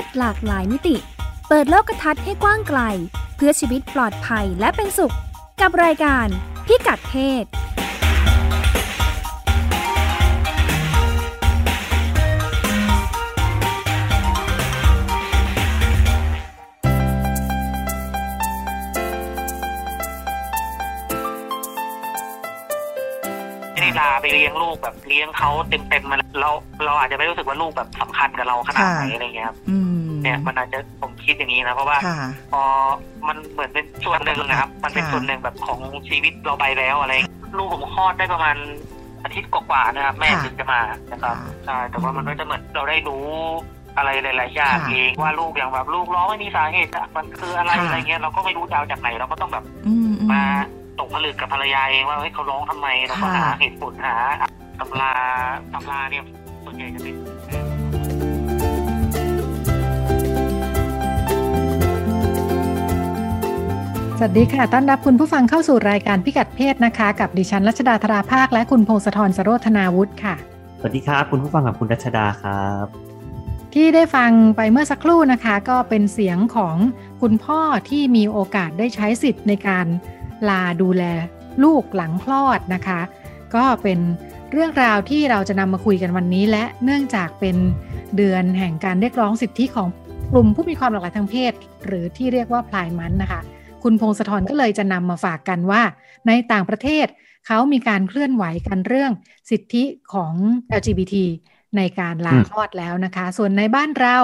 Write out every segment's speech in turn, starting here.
ศหลากหลายมิติ เปิดโลกทัศน์ให้กว้างไกล เพื่อชีวิตปลอดภัยและเป็นสุข กับรายการพิกัดเพศ ยงลูกแบบเลี้ยงเขาเต็มเต็มมันเราเราอาจจะไม่รู้สึกว่าลูกแบบสำคัญกับเราขนาดไหนอะไรเงี้ยครับเนี่ยมันอาจจะผมคิดอย่างนี้นะเพราะว่าพอมันเหมือนเป็นส่วนหนึ่งนะครับ มันเป็นส่วนหนึ่งแบบของชีวิตเราไปแล้วอะไร ลูกผมคลอดได้ประมาณอาทิตย์กว่าๆนะครับแม่ถึงจะมานะครับใช่แต่ว่ามันก็จะเหมือนเราได้รู้อะไรหลายๆอย่างเองว่าลูกอย่างแบบลูกร้องไม่มีสาเหตุมันคืออะไรอะไรเงี้ยเราก็ไม่รู้จะเอาจากไหนเราก็ต้องแบบมา ตกผลึกกับภรรยาเองว่าเฮ้ยเขาร้องทำไมเราก็หาเหตุผลหาตำราตำราเนี่ยส่วนใหญ่จะเป็นสวัสดีค่ะ ต้อนรับคุณผู้ฟังเข้าสู่รายการพิกัดเพศนะคะ กับดิฉันรัชดาธราภาค และคุณพงศธรสโรธนาวุฒิค่ะ สวัสดีครับคุณผู้ฟังกับคุณรัชดาครับ ที่ได้ฟังไปเมื่อสักครู่นะคะ ก็เป็นเสียงของคุณพ่อที่มีโอกาสได้ใช้สิทธิ์ในการ ลาดูแลลูกหลังคลอดนะคะ ก็เป็นเรื่องราวที่เราจะนำมาคุยกันวันนี้ และเนื่องจากเป็นเดือนแห่งการเรียกร้องสิทธิของกลุ่มผู้มีความหลากหลายทางเพศ หรือที่เรียกว่าพลายมันนะคะ คุณพงศธรก็เลยจะนำมาฝากกันว่า ในต่างประเทศเขามีการเคลื่อนไหวกันเรื่องสิทธิของ LGBT ในการลาคลอดแล้วนะคะ ส่วนในบ้านเรา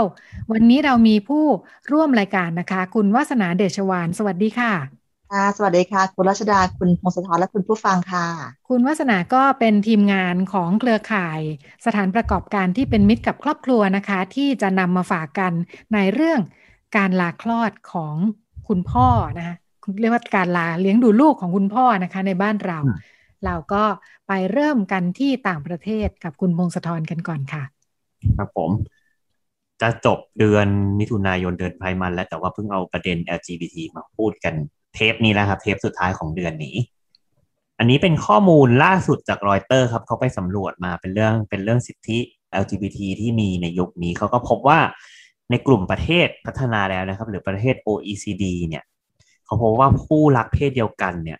วันนี้เรามีผู้ร่วมรายการนะคะ คุณวัสนาเดชวาน สวัสดีค่ะ ค่ะสวัสดีค่ะ คุณรัชดาคุณพงศธรและคุณผู้ฟังค่ะ คุณวัฒนาก็เป็นทีมงานของเครือข่าย สถานประกอบการที่เป็นมิตรกับครอบครัวนะคะ ที่จะนำมาฝากกันในเรื่องการลาคลอดของคุณพ่อนะคะเรียกว่าการลาเลี้ยงดูลูกของคุณพ่อนะคะในบ้านเรา เราก็ไปเริ่มกันที่ต่างประเทศกับคุณพงศธรกันก่อนค่ะ ครับผมจะจบเดือนมิถุนายนเดือนไพมันแล้วแต่ว่าเพิ่งเอาประเด็น LGBT มาพูดกัน เทปนี้แล้วครับ เทปสุดท้ายของเดือนนี้ อันนี้เป็นข้อมูลล่าสุดจากรอยเตอร์ครับเขาไปสำรวจมาเป็นเรื่องเป็นเรื่องสิทธิ LGBT ที่มีในยุคนี้เขาก็พบว่าในกลุ่มประเทศพัฒนาแล้วนะครับ หรือประเทศ OECD เนี่ยเขาพบว่าผู้รักเพศเดียวกันเนี่ย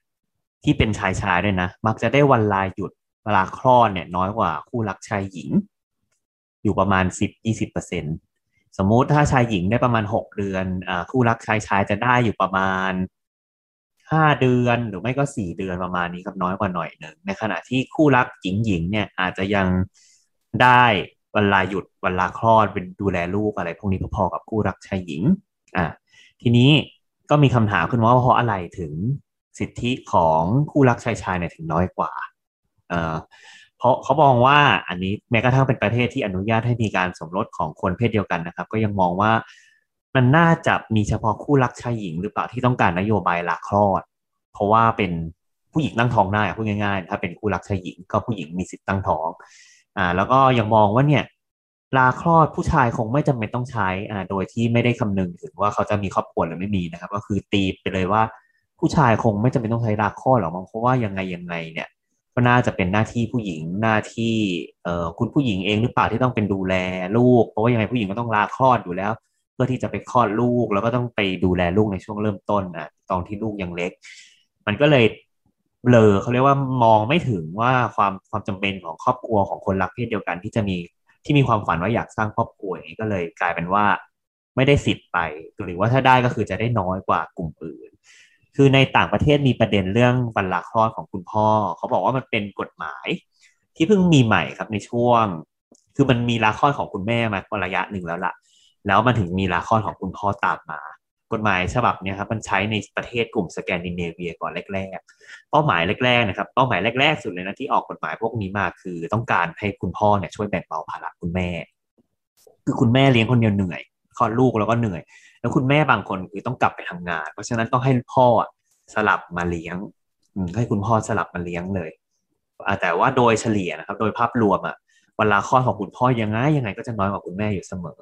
ที่เป็นชายชายด้วยนะ มักจะได้วันลาหยุดเวลาคลอดเนี่ย น้อยกว่าคู่รักชายหญิง อยู่ประมาณ10-20%เปอร์เซ็นสมมุติถ้าชายหญิงได้ประมาณ6เดือนอคู่รักชายชายจะได้อยู่ประมาณ ห้าเดือนหรือไม่ก็สี่เดือนประมาณนี้ครับน้อยกว่าหน่อยหนึ่งในขณะที่คู่รักหญิงหญิงเนี่ยอาจจะยังได้เวลาหยุดเวลาคลอดเป็นดูแลลูกอะไร พวกนี้พอๆกับคู่รักชายหญิงอ่าทีนี้ก็มีคำถามขึ้นว่าเพราะอะไรถึงสิทธิของคู่รักชายชายเนี่ยถึงน้อยกว่าเอ่อเพราะเขามองว่าอันนี้แม้กระทั่งเป็นประเทศที่อนุญาตให้มีการสมรสของคนเพศเดียวกันนะครับ ก็ยังมองว่า มันน่าจะมีเฉพาะคู่รักชายหญิงหรือเปล่าที่ต้องการนโยบายลาคลอด เพราะว่าเป็นผู้หญิงตั้งท้องได้พูดง่ายๆ ถ้าเป็นคู่รักชายหญิงก็ผู้หญิงมีสิทธิ์ตั้งท้อง อ่า แล้วก็ยังมองว่าเนี่ยลาคลอดผู้ชายคงไม่จำเป็นต้องใช้ อ่า โดยที่ไม่ได้คำนึงถึงว่าเขาจะมีครอบครัวหรือไม่มีนะครับ ก็คือตีไปเลยว่าผู้ชายคงไม่จำเป็นต้องใช้ลาคลอดหรอกมองเพราะว่ายังไงยังไงเนี่ยก็น่าจะเป็นหน้าที่ผู้หญิงหน้าที่เอ่อคุณผู้หญิงเองหรือเปล่าที่ต้องเป็นดูแลลูกเพราะว่ายังไงผู้หญิงก็ต้องลาคลอดอยู่แล้ว เพื่อที่จะไปคลอดลูก แล้วก็ต้องไปดูแลลูกในช่วงเริ่มต้นนะตอนที่ลูกยังเล็ก มันก็เลยเบลอเขาเรียกว่ามองไม่ถึงว่าความความจำเป็นของครอบครัวของคนรักเพศเดียวกันที่จะมีที่มีความฝันว่าอยากสร้างครอบครัวนี้ก็เลยกลายเป็นว่าไม่ได้สิทธิ์ไป หรือว่าถ้าได้ก็คือจะได้น้อยกว่ากลุ่มอื่น คือในต่างประเทศมีประเด็นเรื่องบรรลักคลอดของคุณพ่อ เขาบอกว่ามันเป็นกฎหมาย ที่เพิ่งมีใหม่ครับในช่วง คือมันมีลาคลอดของคุณแม่มาระยะหนึ่งแล้วล่ะ แล้วมันถึงมีลาคอดของคุณพ่อตามมา กฎหมายฉบับนี้ครับมันใช้ในประเทศกลุ่มสแกนดิเนเวียก่อนแรกๆ เป้าหมายแรกๆนะครับเป้าหมายแรกๆ สุดเลยนะที่ออกกฎหมายพวกนี้มาคือต้องการให้คุณพ่อเนี่ยช่วยแบ่งเบาภาระคุณแม่ คือคุณแม่เลี้ยงคนเดียวเหนื่อยคลอดลูกแล้วก็เหนื่อย แล้วคุณแม่บางคนคือต้องกลับไปทำงาน เพราะฉะนั้นต้องให้พ่อสลับมาเลี้ยงให้คุณพ่อสลับมาเลี้ยงเลยแต่ว่าโดยเฉลี่ยนะครับ โดยภาพรวมอะเวลาคลอดของคุณพ่อยังไงยังไงก็จะน้อยกว่าคุณแม่อยู่เสมอ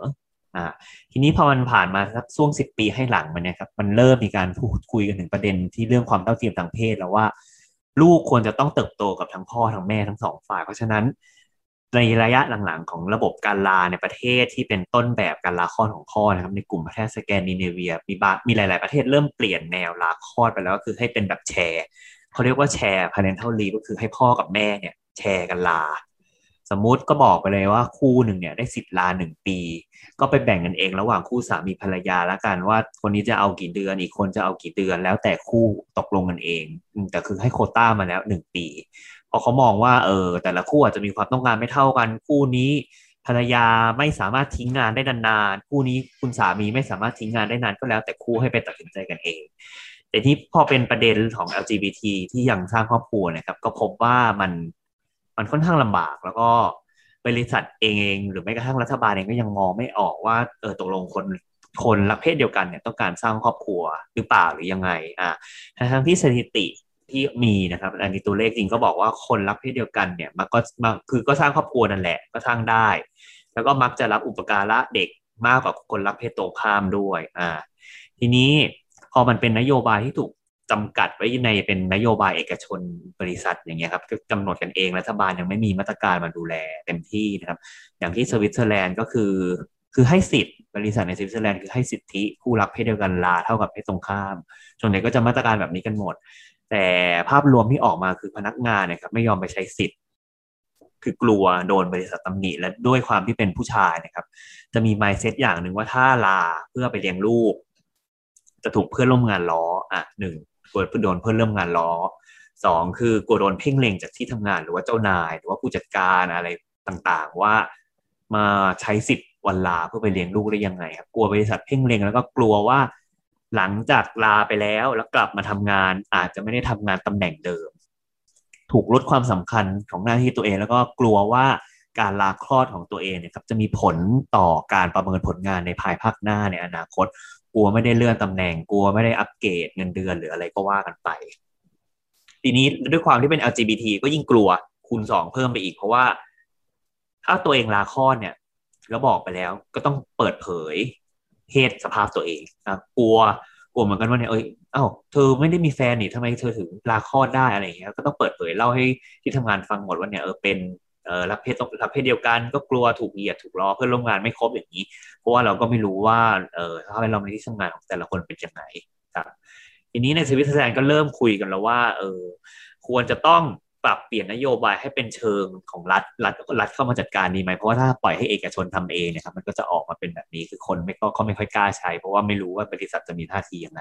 อ่าทีนี้พอมันผ่านมาสักช่วงสิบปีให้หลังมันเนี่ยครับมันเริ่มมีการพูดคุยกันถึงประเด็นที่เรื่องความเท่าเทียมทางเพศแล้วว่า ลูกควรจะต้องเติบโตกับทั้งพ่อทั้งแม่ทั้งสองฝ่าย เพราะฉะนั้นในระยะหลังๆ ของระบบการลาในประเทศที่เป็นต้นแบบการลาคลอดของพ่อนะครับในกลุ่มประเทศสแกนดิเนเวียมีบามีหลาย ๆ ประเทศเริ่มเปลี่ยนแนวลาคลอดไปแล้วก็คือให้เป็นแบบแชร์เขาเรียกว่าแชร์ parental leave ก็คือให้พ่อกับแม่เนี่ยแชร์กันลา มมติก็บอกไปเลยว่าคู่หนึ่งเนี่ยได้สิทธิ์ลาหนึ่งปี ก็ไปแบ่งกันเองระหว่างคู่สามีภรรยาแล้วกันว่าคนนี้จะเอากี่เดือนอีกคนจะเอากี่เดือนแล้วแต่คู่ตกลงกันเอง แต่คือให้โคต้ามาแล้วหนึ่งปีเพราะเขามองว่าเออแต่ละคู่อาจจะมีความต้องการไม่เท่ากันคู่นี้ภรรยาไม่สามารถทิ้งงานได้นานๆ คู่นี้คุณสามีไม่สามารถทิ้งงานได้นานก็แล้วแต่คู่ให้ไปตัดสินใจกันเอง แต่ที่พอเป็นประเด็นของ LGBT ที่ยังสร้างครอบครัวนะครับ ก็พบว่ามัน มันค่อนข้างลำบาก แล้วก็บริษัทเองหรือแม้กระทั่งรัฐบาลเองก็ยังมองไม่ออกว่าเออตกลงคนคนรักเพศเดียวกันเนี่ยต้องการสร้างครอบครัวหรือเปล่าหรือยังไงอ่าทั้งที่สถิติที่มีนะครับอันนี้ตัวเลขจริงก็บอกว่าคนรักเพศเดียวกันเนี่ยมันก็มาคือก็สร้างครอบครัวนั่นแหละก็สร้างได้ แล้วก็มักจะรับอุปการะเด็กมากกว่าคนรักเพศตรงข้ามด้วยอ่าทีนี้พอมันเป็นนโยบายที่ถูก จำกัดไว้ในเป็นนโยบายเอกชนบริษัทอย่างเงี้ยครับก็กำหนดกันเองรัฐบาลยังไม่มีมาตรการมาดูแลเต็มที่นะครับ อย่างที่สวิตเซอร์แลนด์ก็คือ คือให้สิทธิ์บริษัทในสวิตเซอร์แลนด์คือให้สิทธิคู่รักเพศเดียวกันลาเท่ากับเพศตรงข้ามส่วนใหญ่ก็จะมาตรการแบบนี้กันหมด แต่ภาพรวมที่ออกมาคือพนักงานเนี่ยครับไม่ยอมไปใช้สิทธิ์ คือกลัวโดนบริษัทตำหนิและด้วยความที่เป็นผู้ชายนะครับ จะมีไมซ์เซตอย่างหนึ่งว่าถ้าลาเพื่อไปเลี้ยงลูก จะถูกเพื่อนร่วมงานล้ออะหนึ่ง กลัวโดนเพื่อนร่วมงานล้อสองคือกลัวโดนเพ่งเล็งจากที่ทำงานหรือว่าเจ้านาย หรือว่าผู้จัดการอะไรต่างๆ ว่ามาใช้สิทธิ์วันลาเพื่อไปเลี้ยงลูกได้ยังไงครับกลัวบริษัทเพ่งเล็งแล้วก็กลัวว่าหลังจากลาไปแล้วแล้วกลับมาทำงานอาจจะไม่ได้ทำงานตำแหน่งเดิม ถูกลดความสำคัญของหน้าที่ตัวเอง แล้วก็กลัวว่าการลาคลอดของตัวเองเนี่ยครับจะมีผลต่อการประเมินผลงานในภายภาคหน้าในอนาคต กลัวไม่ได้เลื่อนตำแหน่งกลัวไม่ได้อัปเกรดเงินเดือนหรืออะไรก็ว่ากันไป ทีนี้ด้วยความที่เป็น LGBT ก็ยิ่งกลัวคูณสองเพิ่มไปอีก เพราะว่า ถ้าตัวเองลาคลอดเนี่ยแล้วบอกไปแล้วก็ต้องเปิดเผยเพศสภาพตัวเองนะกลัวกลัวเหมือนกันว่าเนี่ยเอ้ยเอ้าเธอไม่ได้มีแฟนนี่ทำไมเธอถึงลาคลอดได้อะไรอย่างเงี้ยก็ต้องเปิดเผยเล่าให้ที่ทำงานฟังหมดว่าเนี่ยเออเป็น รับเพศต้องรับเพศเดียวกันก็กลัวถูกเหยียดถูกล้อเพื่อนร่วมงานไม่ครบอย่างนี้ เพราะว่าเราก็ไม่รู้ว่าเออถ้าเป็นเราในที่ทำงานของแต่ละคนเป็นยังไงครับทีนี้ในสวิตเซอร์แลนด์ก็เริ่มคุยกันแล้วว่าเออควรจะต้องปรับเปลี่ยนนโยบายให้เป็นเชิงของรัฐรัฐรัฐเข้ามาจัดการดีไหมเพราะว่าถ้าปล่อยให้เอกชนทำเองเนี่ยครับมันก็จะออกมาเป็นแบบนี้คือคนไม่ก็เขาไม่ค่อยกล้าใช้ เพราะว่าไม่รู้ว่าบริษัทจะมีท่าทียังไง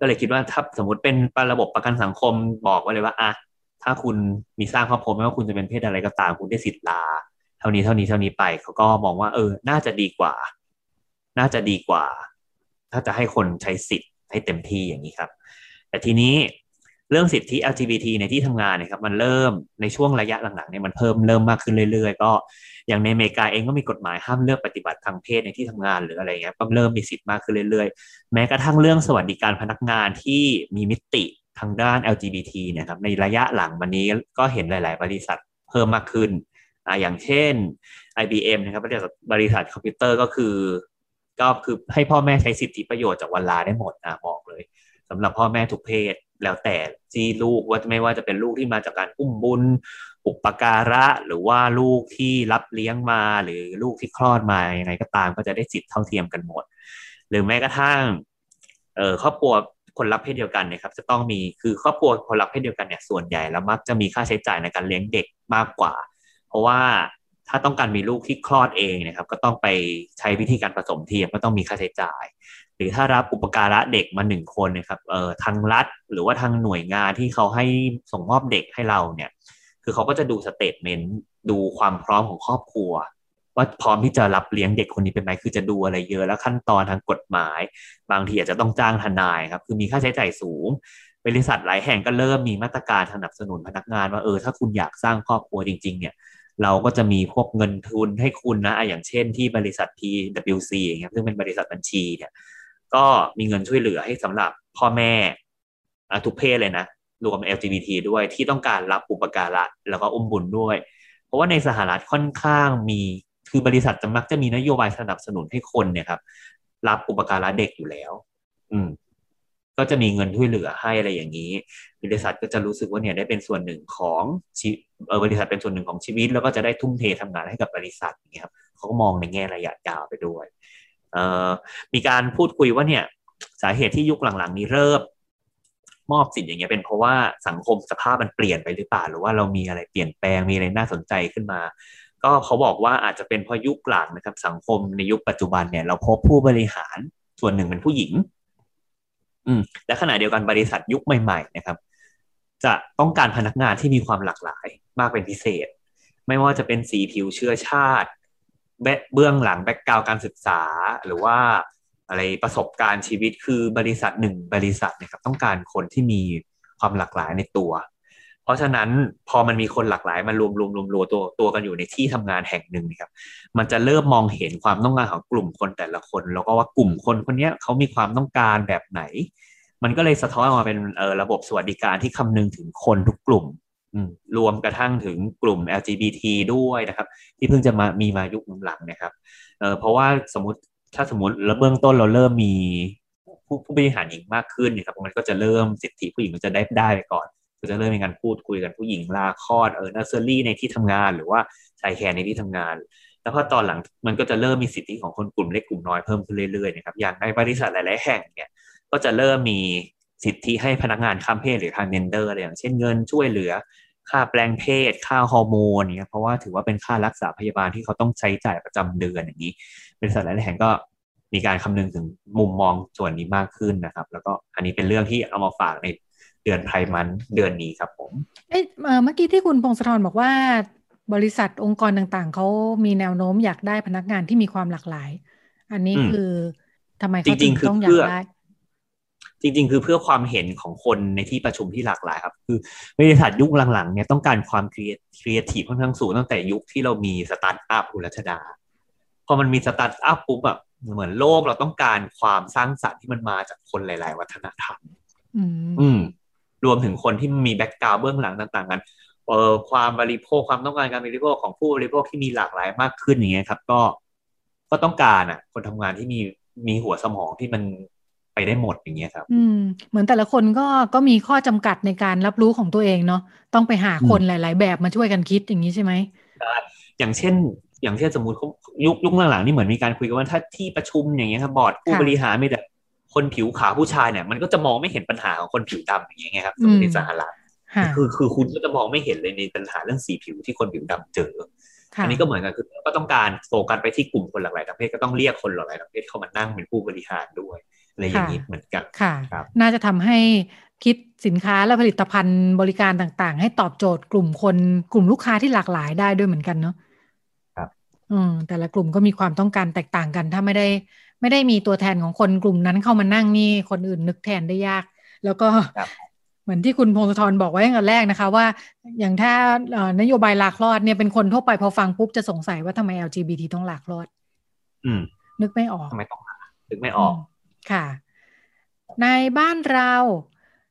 ก็เลยคิดว่าถ้าสมมติเป็นระบบประกันสังคมบอกไว้เลยว่าอะ ถ้าคุณมีสร้างครอบครัวไม่ว่าคุณจะเป็นเพศอะไรก็ตามคุณได้สิทธิ์ลา เท่านี้เท่านี้เท่านี้ไปเขาก็มองว่า เออ น่าจะดีกว่า น่าจะดีกว่า ถ้าจะให้คนใช้สิทธิ์ให้เต็มที่อย่างนี้ครับ แต่ทีนี้เรื่องสิทธิ LGBT ในที่ทำงานเนี่ยครับมันเริ่มในช่วงระยะหลังๆเนี่ยมันเพิ่มเริ่มมากขึ้นเรื่อยๆ ก็อย่างในอเมริกาเองก็มีกฎหมายห้ามเลือกปฏิบัติทางเพศในที่ทำงานหรืออะไรเงี้ยก็เริ่มมีสิทธิ์มากขึ้นเรื่อยๆ แม้กระทั่งเรื่องสวัสดิการพนักงานที่มีมิติ ทางด้าน LGBT นี่ยครับในระยะหลังวันนี้ก็เห็นหลาย ๆ บริษัทเพิ่มมากขึ้นอ่าอย่างเช่น IBM นะครับบริษัทบริษัทคอมพิวเตอร์ก็คือ ก็คือให้พ่อแม่ใช้สิทธิประโยชน์จากวันลาได้หมดอะบอกเลยสำหรับพ่อแม่ทุกเพศแล้วแต่ที่ลูกว่าไม่ว่าจะเป็นลูกที่มาจากการอุ้มบุญอุปการะ หรือว่าลูกที่รับเลี้ยงมาหรือลูกที่คลอดมาอย่างไรก็ตามก็จะได้สิทธิ์เท่าเทียมกันหมด หรือแม้กระทั่งเอ่อครอบครัว คนรักเพศเดียวกันเนี่ยครับจะต้องมีคือครอบครัวคนรักเพศเดียวกันเนี่ยส่วนใหญ่แล้วมักจะมีค่าใช้จ่ายในการเลี้ยงเด็กมากกว่า เพราะว่าถ้าต้องการมีลูกที่คลอดเองนะครับ ก็ต้องไปใช้วิธีการผสมเทียมก็ต้องมีค่าใช้จ่าย หรือถ้ารับอุปการะเด็กมาหนึ่งคนนะครับเอ่อทางรัฐหรือว่าทางหน่วยงานที่เขาให้ส่งมอบเด็กให้เราเนี่ย คือเขาก็จะดูสเตทเมนต์ดูความพร้อมของครอบครัว ว่าพร้อมที่จะรับเลี้ยงเด็กคนนี้เป็นไหมคือจะดูอะไรเยอะแล้วขั้นตอนทางกฎหมาย บางทีอาจจะต้องจ้างทนายครับคือมีค่าใช้จ่ายสูง บริษัทหลายแห่งก็เริ่มมีมาตรการสนับสนุนพนักงานว่าเออถ้าคุณอยากสร้างครอบครัวจริง ๆ เนี่ยเราก็จะมีพวกเงินทุนให้คุณนะอย่างเช่นที่บริษัท PWC อย่างเงี้ยซึ่งเป็นบริษัทบัญชีเนี่ยก็มีเงินช่วยเหลือให้สำหรับพ่อแม่ทุกเพศเลยนะรวม LGBT ด้วยที่ต้องการรับอุปการะแล้วก็อุ้มบุญด้วย เพราะว่าในสหรัฐค่อนข้างมี คือบริษัทจะมักจะมีนโยบายสนับสนุนให้คนเนี่ยครับ รับอุปการะเด็กอยู่แล้ว อืม ก็จะมีเงินช่วยเหลือให้อะไรอย่างนี้ บริษัทก็จะรู้สึกว่าเนี่ยได้เป็นส่วนหนึ่งของเออบริษัทเป็นส่วนหนึ่งของชีวิต แล้วก็จะได้ทุ่มเททำงานให้กับบริษัทอย่างนี้ครับเขาก็มองในแง่ระยะยาวไปด้วย เอ่อมีการพูดคุยว่าเนี่ย สาเหตุที่ยุคหลังๆ นี้เริ่มมอบสิทธิ์อย่างเงี้ยเป็นเพราะว่าสังคมสภาพมันเปลี่ยนไปหรือเปล่าหรือว่าเรามีอะไรเปลี่ยนแปลงมีอะไรน่าสนใจขึ้นมา ก็เขาบอกว่าอาจจะเป็นเพราะยุคหลังนะครับ สังคมในยุคปัจจุบันเนี่ย เราพบผู้บริหารส่วนหนึ่งเป็นผู้หญิง อืมและขณะเดียวกันบริษัทยุคใหม่ๆนะครับ จะต้องการพนักงานที่มีความหลากหลาย มากเป็นพิเศษ ไม่ว่าจะเป็นสีผิวเชื้อชาติเบื้องหลังแบ็กกราวการศึกษาหรือว่าอะไรประสบการณ์ชีวิตคือบริษัทหนึ่งบริษัทนะครับ ต้องการคนที่มีความหลากหลายในตัว เพราะฉะนั้นพอมันมีคนหลากหลายมารวมรวมรวมรวมตัวตัวกันอยู่ในที่ทำงานแห่งหนึ่งนะครับ มันจะเริ่มมองเห็นความต้องการของกลุ่มคนแต่ละคน แล้วก็ว่ากลุ่มคนคนนี้เขามีความต้องการแบบไหน มันก็เลยสะท้อนออกมาเป็นเออระบบสวัสดิการที่คำนึงถึงคนทุกกลุ่มรวมกระทั่งถึงกลุ่ม LGBT ด้วยนะครับ ที่เพิ่งจะมามีมายุคหลังนะครับเเพราะว่าสมมติถ้าสมมติแล้วเบื้องต้นเราเริ่มมีผู้ผู้บริหารหญิงมากขึ้นนี่ยครับมันก็จะเริ่มสิทธิผู้หญิงมันจะได้ได้ไปก่อน ก็จะเริ่มมีการพูดคุยกันผู้หญิงลาคลอดเออเนอร์เซอรี่ในที่ทำงาน หรือว่า childcare ในที่ทำงาน แล้วพอตอนหลังมันก็จะเริ่มมีสิทธิของคนกลุ่มเล็กกลุ่มน้อยเพิ่มขึ้นเรื่อยๆนะครับอย่างในบริษัทหลายๆแห่งเนี่ยก็จะเริ่มมีสิทธิให้พนักงานข้ามเพศหรือ transgender อะไรอย่างเช่นเงินช่วยเหลือค่าแปลงเพศ ค่าฮอร์โมนเนี่ยเพราะว่าถือว่าเป็นค่ารักษาพยาบาลที่เขาต้องใช้จ่ายประจำเดือนอย่างนี้บริษัทหลายๆแห่งก็มีการคำนึงถึงมุมมองส่วนนี้มากขึ้นนะครับ แล้วก็อันนี้เป็นเรื่องที่เอามาฝากใน เดือน Pride Month เดือนนี้ครับผมเอ๊ะเมื่อกี้ที่คุณพงศธรบอกว่า บริษัทองค์กรต่างๆ เขามีแนวโน้มอยากได้พนักงานที่มีความหลากหลาย อันนี้คือทำไมเขาถึงต้องอยากได้จริง ๆ คือเพื่อความเห็นของคนในที่ประชุมที่หลากหลายครับ คือบริษัทยุคหลังๆเนี่ยต้องการความครีเอทีฟค่อนข้างสูงตั้งแต่ยุคที่เรามีสตาร์ทอัพอุรัชดา พอมันมีสตาร์ทอัพปุ๊บแบบเหมือนโลกเราต้องการความสร้างสรรค์ที่มันมาจากคนหลาย ๆ วัฒนธรรม อืม รวมถึงคนที่มีแบ็กกราวเบื้องหลังต่างๆ กันเอ่อความบริโภคความต้องการการบริโภคของผู้บริโภคที่มีหลากหลายมากขึ้นอย่างเงี้ยครับ ก็ก็ต้องการอะ คนทำงานที่มีมีหัวสมองที่มันไปได้หมดอย่างเงี้ยครับ อืม เหมือนแต่ละคนก็ก็มีข้อจำกัดในการรับรู้ของตัวเองเนาะต้องไปหาคนหลาย ๆ แบบมาช่วยกันคิดอย่างนี้ใช่ไหมใช่อย่างเช่น อย่างเช่นสมมติยุคยุคหลังๆนี่เหมือนมีการคุยกันว่าถ้าที่ประชุมอย่างเงี้ยครับบอร์ดผู้บริหารมีแต่ คนผิวขาวผู้ชายเนี่ย มันก็จะมองไม่เห็นปัญหาของคนผิวดำอย่างเงี้ยครับในสหรัฐคือคือคุณก็จะมองไม่เห็นเลยในปัญหาเรื่องสีผิวที่คนผิวดำเจออันนี้ก็เหมือนกันคือก็ต้องการโฟกัสไปที่กลุ่มคนหลากหลายทางเพศก็ต้องเรียกคนหลากหลายทางเพศเข้ามานั่งเป็นผู้บริหารด้วยอะไรอย่างนี้เหมือนกันค่ะน่าจะทำให้คิดสินค้าและผลิตภัณฑ์บริการต่างๆ ให้ตอบโจทย์กลุ่มคนกลุ่มลูกค้าที่หลากหลายได้ด้วยเหมือนกันเนาะครับอืมแต่ละกลุ่มก็มีความต้องการแตกต่างกัน ถ้าไม่ได้ ไม่ได้มีตัวแทนของคนกลุ่มนั้นเข้ามานั่งนี่คนอื่นนึกแทนได้ยาก แล้วก็เหมือนที่คุณพงศธรบอกไว้ตั้งแต่แรกนะคะ ว่าอย่างถ้านโยบายลาคลอดเนี่ยเป็นคนทั่วไปพอฟังปุ๊บจะสงสัยว่าทำไม LGBT ต้องลาคลอด อืม นึกไม่ออกทำไมต้องนึกไม่ออกค่ะ ในบ้านเรา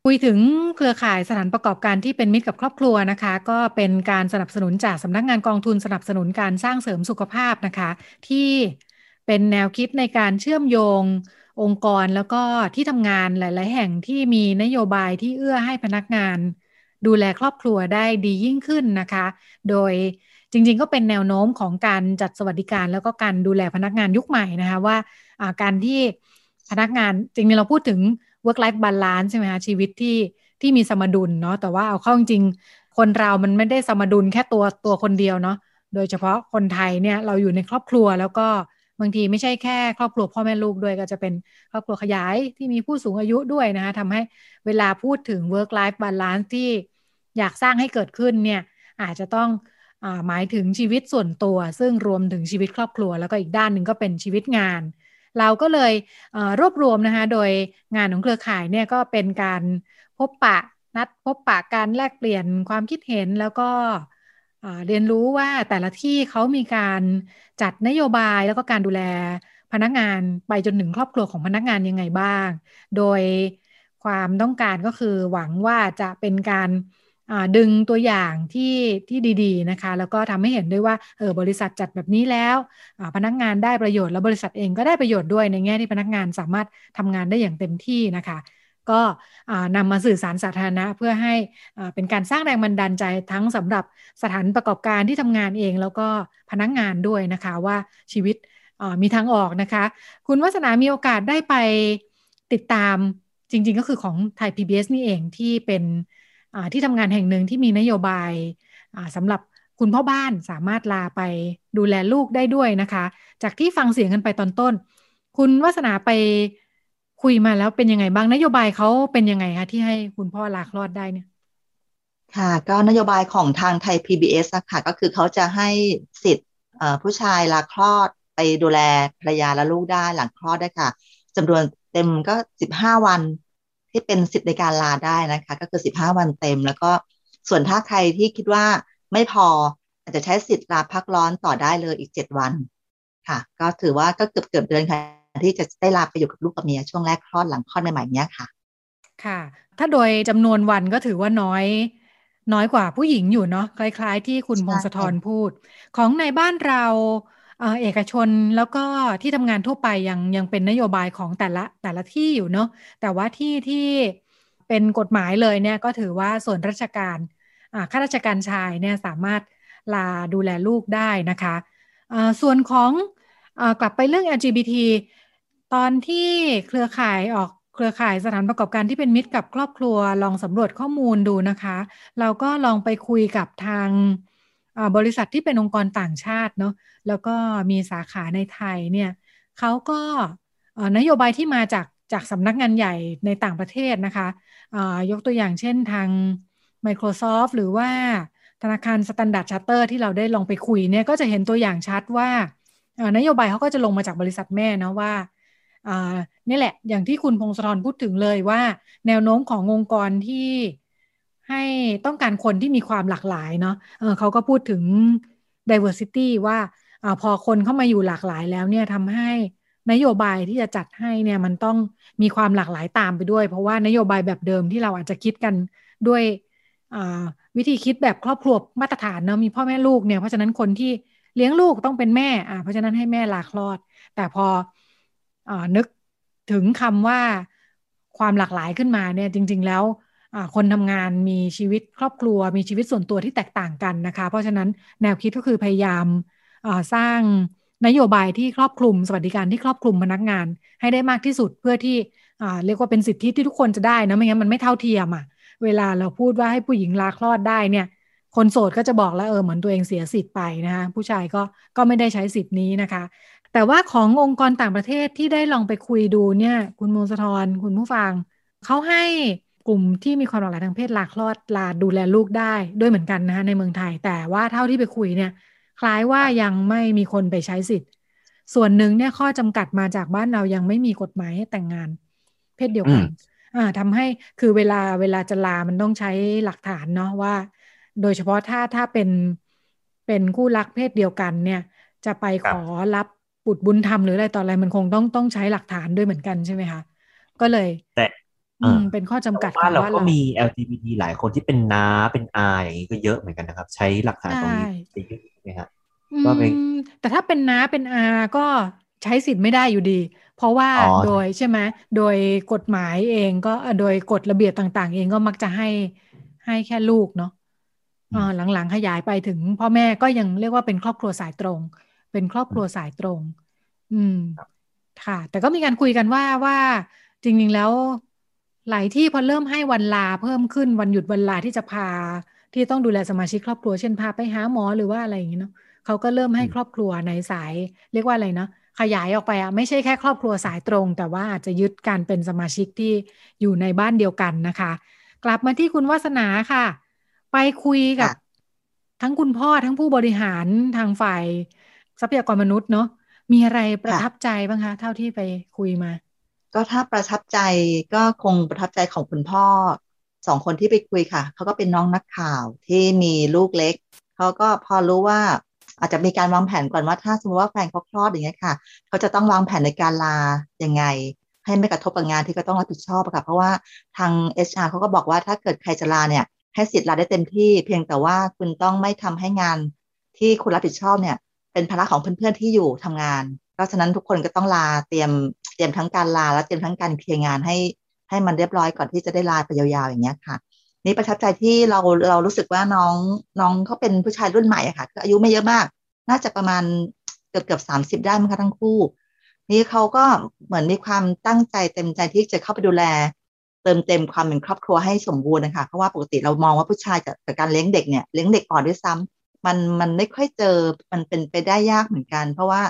คุยถึงเครือข่ายสถานประกอบการที่เป็นมิตรกับครอบครัวนะคะ ก็เป็นการสนับสนุนจากสำนักงงานกองทุนสนับสนุนการสร้างเสริมสุขภาพนะคะ ที่ เป็นแนวคิดในการเชื่อมโยงองค์กรแล้วก็ที่ทำงานหลาย ๆ แห่งที่มีนโยบายที่เอื้อให้พนักงาน ดูแลครอบครัวได้ดียิ่งขึ้นนะคะ โดยจริง ๆ ก็เป็นแนวโน้มของการจัดสวัสดิการ แล้วก็การดูแลพนักงานยุคใหม่นะคะว่าการที่พนักงานจริงๆเราพูดถึง work life balance ใช่ไหมคะชีวิตที่ที่มีสมดุลเนาะแต่ว่าเอาเข้าจริงคนเรามันไม่ได้สมดุลแค่ตัวตัวคนเดียวเนาะโดยเฉพาะคนไทยเนี่ยเราอยู่ในครอบครัวแล้วก็ บางทีไม่ใช่แค่ครอบครัวพ่อแม่ลูกด้วยก็จะเป็นครอบครัวขยายที่มีผู้สูงอายุด้วยนะคะทำให้เวลาพูดถึง work life balance ที่อยากสร้างให้เกิดขึ้นเนี่ยอาจจะต้องอหมายถึงชีวิตส่วนตัว ซึ่งรวมถึงชีวิตครอบครัว แล้วก็อีกด้านหนึ่งก็เป็นชีวิตงาน เราก็เลยรวบรวมนะคะโดยงานของเครือข่ายเนี่ยก็เป็นการพบปะนัดพบปะการแลกเปลี่ยนความคิดเห็นแล้วก็ เรียนรู้ว่าแต่ละที่เขามีการจัดนโยบายแล้วก็การดูแลพนักงานไปจนถึงครอบครัวของพนักงานยังไงบ้าง โดยความต้องการก็คือหวังว่าจะเป็นการดึงตัวอย่างที่ที่ดีๆนะคะ แล้วก็ทำให้เห็นด้วยว่าเออบริษัทจัดแบบนี้แล้วพนักงานได้ประโยชน์แล้วบริษัทเองก็ได้ประโยชน์ด้วยในแง่ที่พนักงานสามารถทำงานได้อย่างเต็มที่นะคะ ก็นำมาสื่อสารสาธารณะเพื่อให้เป็นการสร้างแรงบันดาลใจทั้งสำหรับสถานประกอบการที่ทำงานเอง แล้วก็พนักงงานด้วยนะคะว่าชีวิตมีทางออกนะคะ คุณวัฒนามีโอกาสได้ไปติดตามจริง ๆ ก็คือของไทย PBS นี่เองที่เป็นที่ทำงานแห่งหนึ่งที่มีนโยบายสำหรับคุณพ่อบ้านสามารถลาไปดูแลลูกได้ด้วยนะคะ จากที่ฟังเสียงกันไปตอนต้น คุณวัฒนาไป คุยมาแล้วเป็นยังไงบ้างนโยบายเขาเป็นยังไงคะที่ให้คุณพ่อลาคลอดได้เนี่ย ค่ะ ก็นโยบายของทางไทย PBS ะค่ะ ก็คือเขาจะให้สิทธิ์ผู้ชายลาคลอดไปดูแลภรรยาและลูกได้หลังคลอดได้ค่ะจำนวนเต็มก็สิบห้าวันที่เป็นสิทธิ์ในการลาได้นะคะ ก็คือสิบห้าวันเต็ม แล้วก็ส่วนถ้าใครที่คิดว่าไม่พออาจจะใช้สิทธิ์ลาพักร้อนต่อได้เลยอีกเจ็ดวันค่ะ ก็ถือว่าก็เกือบเกือบเดือนค่ะ ที่จะได้ลาไปอยู่กับลูกกับเมียช่วงแรกคลอดหลังคลอดใหม่ๆเนี้ยค่ะ ค่ะ ถ้าโดยจำนวนวันก็ถือว่าน้อย น้อยกว่าผู้หญิงอยู่เนาะคล้าย ๆ ที่คุณพงศธรพูด ของในบ้านเราเอกชนแล้วก็ที่ทำงานทั่วไปยังยังเป็นนโยบายของแต่ละแต่ละที่อยู่เนาะแต่ว่าที่ที่เป็นกฎหมายเลยเนี่ยก็ถือว่าส่วนราชการข้าราชการชายเนี่ยสามารถลาดูแลลูกได้นะคะ ส่วนของอกลับไปเรื่อง LGBT ตอนที่เครือข่ายออกเครือข่ายสถานประกอบการที่เป็นมิตรกับครอบครัวลองสำรวจข้อมูลดูนะคะ เราก็ลองไปคุยกับทางบริษัทที่เป็นองค์กรต่างชาติเนาะแล้วก็มีสาขาในไทยเนี่ยเขาก็นโยบายที่มาจากจากสำนักงานใหญ่ในต่างประเทศนะคะยกตัวอย่างเช่นทาง Microsoft หรือว่าธนาคาร Standard Charter ที่เราได้ลองไปคุยเนี่ยก็จะเห็นตัวอย่างชัดว่านโยบายเขาก็จะลงมาจากบริษัทแม่นะว่า นี่แหละ อย่างที่คุณพงศธรพูดถึงเลยว่า แนวโน้มขององค์กรที่ให้ต้องการคนที่มีความหลากหลายเนาะเเขาก็พูดถึง diversity ว่าอพอคนเข้ามาอยู่หลากหลายแล้วเนี่ยทำให้นโยบายที่จะจัดให้เนี่ยมันต้องมีความหลากหลายตามไปด้วย เพราะว่านโยบายแบบเดิมที่เราอาจจะคิดกันด้วยวิธีคิดแบบครอบครัวมาตรฐานเนาะมีพ่อแม่ลูกเนี่ยเพราะฉะนั้นคนที่เลี้ยงลูกต้องเป็นแม่อ่าเพราะฉะนั้นให้แม่ลาคลอด แต่พอ นึกถึงคำว่าความหลากหลายขึ้นมาเนี่ยจริง ๆ แล้วคนทำงานมีชีวิตครอบครัว มีชีวิตส่วนตัวที่แตกต่างกันนะคะ เพราะฉะนั้นแนวคิดก็คือพยายามสร้างนโยบายที่ครอบคลุม สวัสดิการที่ครอบคลุมพนักงานให้ได้มากที่สุดเพื่อที่เรียกว่าเป็นสิทธิที่ทุกคนจะได้นะไม่งั้นมันไม่เท่าเทียมอะเวลาเราพูดว่าให้ผู้หญิงลาคลอดได้เนี่ย คนโสดก็จะบอกแล้วเออเหมือนตัวเองเสียสิทธิ์ไปนะคะผู้ชายก็ก็ไม่ได้ใช้สิทธิ์นี้นะคะ แต่ว่าขององค์กรต่างประเทศที่ได้ลองไปคุยดูเนี่ย คุณมูลสะทรคุณผู้ฟังเขาให้กลุ่มที่มีความหลากหลายทางเพศลาคลอดลาดูแลลูกได้ด้วยเหมือนกันนะคะในเมืองไทย แต่ว่าเท่าที่ไปคุยเนี่ย คล้ายว่ายังไม่มีคนไปใช้สิทธิ์ ส่วนหนึ่งเนี่ยข้อจำกัดมาจากบ้านเรายังไม่มีกฎหมายให้แต่งงาน เพศเดียวกัน อ่าทำให้คือเวลาเวลาจะลามันต้องใช้หลักฐานเนาะว่า โดยเฉพาะถ้าถ้าเป็นเป็นคู่รักเพศเดียวกันเนี่ย จะไปขอรับ บุตรบุญธรรมหรืออะไรต่ออะไรมันคงต้องต้องใช้หลักฐานด้วยเหมือนกันใช่ไหมคะก็เลย แต่อืมเป็นข้อจำกัดว่าเราก็มี LGBT หลายคนที่เป็นน้าเป็นอาอย่างนี้ก็เยอะเหมือนกันนะครับ ใช้หลักฐานตรงนี้ไปเยอะไหมครับว่าเป็นแต่ถ้าเป็นน้าเป็นอาก็ใช้สิทธิ์ไม่ได้อยู่ดี เพราะว่าโดยใช่ไหมโดยกฎหมายเองก็โดยกฎระเบียบต่าง ๆ เองก็มักจะให้ให้แค่ลูกเนาะหลังๆขยายไปถึงพ่อแม่ก็ยังเรียกว่าเป็นครอบครัวสายตรง เป็นครอบครัวสายตรง อืมค่ะ แต่ก็มีการคุยกันว่าว่าจริง ๆ แล้ว หลายที่พอเริ่มให้วันลาเพิ่มขึ้นวันหยุดวันลาที่จะพา ที่ต้องดูแลสมาชิกครอบครัวเช่นพาไปหาหมอหรือว่าอะไรอย่างนี้เนาะเขาก็เริ่มให้ครอบครัวในสาย เรียกว่าอะไรนะขยายออกไปอะไม่ใช่แค่ครอบครัวสายตรง แต่ว่าอาจจะยึดการเป็นสมาชิกที่อยู่ในบ้านเดียวกันนะคะ กลับมาที่คุณวาสนาค่ะ ไปคุยกับ ทั้งคุณพ่อทั้งผู้บริหารทางฝ่าย ทรัพยากรมนุษย์เนาะมีอะไรประทับใจบ้างคะ เท่าที่ไปคุยมา ก็ถ้าประทับใจก็คงประทับใจของคุณพ่อสองคนที่ไปคุยค่ะ เขาก็เป็นน้องนักข่าวที่มีลูกเล็ก เขาก็พอรู้ว่าอาจจะมีการวางแผนก่อนว่าถ้าสมมติว่าแฟนเขาคลอดอย่างเงี้ยค่ะ เขาจะต้องวางแผนในการลายังไง ให้ไม่กระทบกับงานที่ก็ต้องรับผิดชอบค่ะเพราะว่าทาง HR เขาก็บอกว่าถ้าเกิดใครจะลาเนี่ย ให้สิทธิ์ลาได้เต็มที่ เพียงแต่ว่าคุณต้องไม่ทำให้งานที่คุณรับผิดชอบเนี่ย เป็นภาระของเพื่อนๆที่อยู่ทำงาน เพราะฉะนั้นทุกคนก็ต้องลาเตรียมเตรียมทั้งการลาและเตรียมทั้งการเคลียร์งานให้ให้มันเรียบร้อยก่อนที่จะได้ลาไปยาวๆอย่างเงี้ยค่ะนี่ประทับใจที่เราเรารู้สึกว่าน้องน้องเขาเป็นผู้ชายรุ่นใหม่อะค่ะคืออายุไม่เยอะมาก น่าจะประมาณเกือบเกือบสามสิบได้มั้งคะทั้งคู่ นี่เขาก็เหมือนมีความตั้งใจเต็มใจที่จะเข้าไปดูแล เติมเต็มความเป็นครอบครัวให้สมบูรณ์นะคะเพราะว่าปกติเรามองว่าผู้ชายกับการเลี้ยงเด็กเนี่ยเลี้ยงเด็กอ่อนด้วยซ้ำ มันมันไม่ค่อยเจอมันเป็นไปได้ยากเหมือนกัน เพราะว่า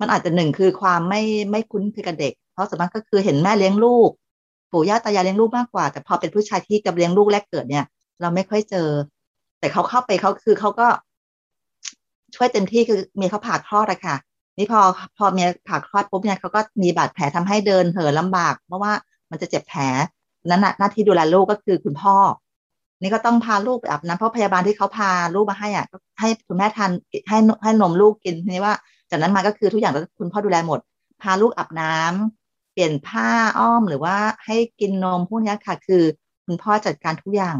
มันอาจจะหนึ่งคือความไม่ไม่คุ้นเคยกับเด็ก เพราะสมมติก็คือเห็นแม่เลี้ยงลูกปู่ย่าตายายเลี้ยงลูกมากกว่า แต่พอเป็นผู้ชายที่จะเลี้ยงลูกแรกเกิดเนี่ย เราไม่ค่อยเจอ แต่เขาเข้าไปเขาคือเขาก็ ช่วยเต็มที่คือเมียเขาผ่าคลอดอะค่ะ นี่พอพอเมียผ่าคลอดปุ๊บเนี่ยเขาก็มีบาดแผลทำให้เดินเหินลำบาก เพราะว่ามันจะเจ็บแผลนั้นหน้าที่ดูแลลูกก็คือคุณพ่อ นี่ก็ต้องพาลูกไปอาบน้ำเพราะพยาบาลที่เขาพาลูกมาให้อะให้คุณแม่ทานให้ให้นมลูกกินทีนี้ว่า จากนั้นมาก็คือทุกอย่างก็คุณพ่อดูแลหมด พาลูกอาบน้ำเปลี่ยนผ้าอ้อมหรือว่าให้กินนมพวกนี้ค่ะ คือคุณพ่อจัดการทุกอย่าง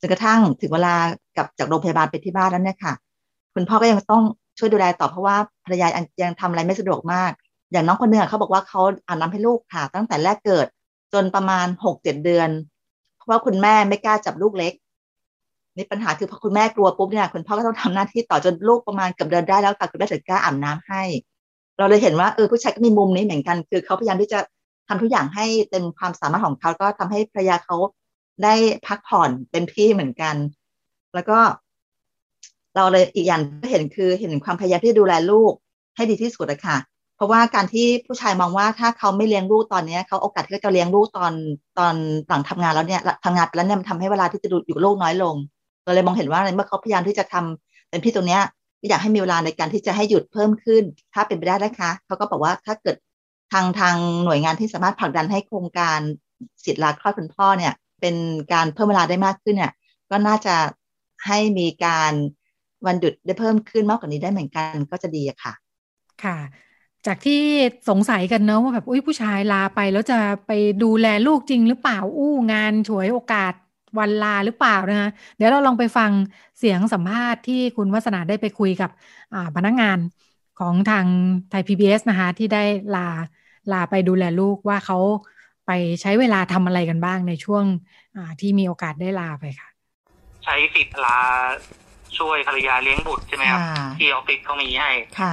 จนกระทั่งถึงเวลากลับจากโรงพยาบาลไปที่บ้านแล้วเนี่ยค่ะ คุณพ่อก็ยังต้องช่วยดูแลต่อเพราะว่าภรรยายังทำอะไรไม่สะดวกมาก อย่างน้องคนหนึ่งเขาบอกว่าเขาอาบน้ำให้ลูกค่ะ ตั้งแต่แรกเกิดจนประมาณหกเจ็ดเดือน เพราะคุณแม่ไม่กล้าจับลูกเล็กนี่ปัญหาคือพอคุณแม่กลัวปุ๊บเนี่ยคุณพ่อก็ต้องทำหน้าที่ต่อจนลูกประมาณเกือบเดือนได้แล้วค่ะคุณแม่ถึงกล้าอาบน้ำให้ เราเลยเห็นว่าเออผู้ชายก็มีมุมนี้เหมือนกัน คือเขาพยายามที่จะทำทุกอย่างให้เต็มความสามารถของเขาก็ทำให้ภรรยาเขาได้พักผ่อนเป็นที่เหมือนกัน แล้วก็ เราเลยอีกอย่างที่เห็นคือเห็นความพยายามที่ดูแลลูกให้ดีที่สุดอะค่ะ เพราะว่าการที่ผู้ชายมองว่าถ้าเขาไม่เลี้ยงลูกตอนนี้เขาโอกาสที่จะเลี้ยงลูกตอนตอนหลังทำงานแล้วเนี่ยทำงานไปแล้วเนี่ยมันทำให้เวลาที่จะดูอยู่ลูกน้อยลงเราเลยมองเห็นว่าเมื่อเขาพยายามที่จะทำเป็นพี่ตรงเนี้ยอยากให้มีเวลาในการที่จะให้หยุดเพิ่มขึ้น ถ้าเป็นไปได้นะคะเขาก็บอกว่าถ้าเกิดทางทางหน่วยงานที่สามารถผลักดันให้โครงการสิทธิ์ลาคลอดคุณพ่อเนี่ย เป็นการเพิ่มเวลาได้มากขึ้นเนี่ย ก็น่าจะให้มีการวันหยุดได้เพิ่มขึ้นมากกว่านี้ได้เหมือนกันก็จะดีอะค่ะ ค่ะ จากที่สงสัยกันเนาะว่าแบบอุ้ยผู้ชายลาไปแล้วจะไปดูแลลูกจริงหรือเปล่าอู้งานฉวยโอกาสวันลาหรือเปล่านะคะเดี๋ยวเราลองไปฟังเสียงสัมภาษณ์ที่คุณวัฒนาได้ไปคุยกับพนักงานของทางไทย PBS นะคะที่ได้ลาลาไปดูแลลูกว่าเขาไปใช้เวลาทำอะไรกันบ้างในช่วงที่มีโอกาสได้ลาไปค่ะ ใช้สิทธิ์ลาช่วยภรรยาเลี้ยงบุตรใช่ไหมครับที่ออฟฟิศเขามีให้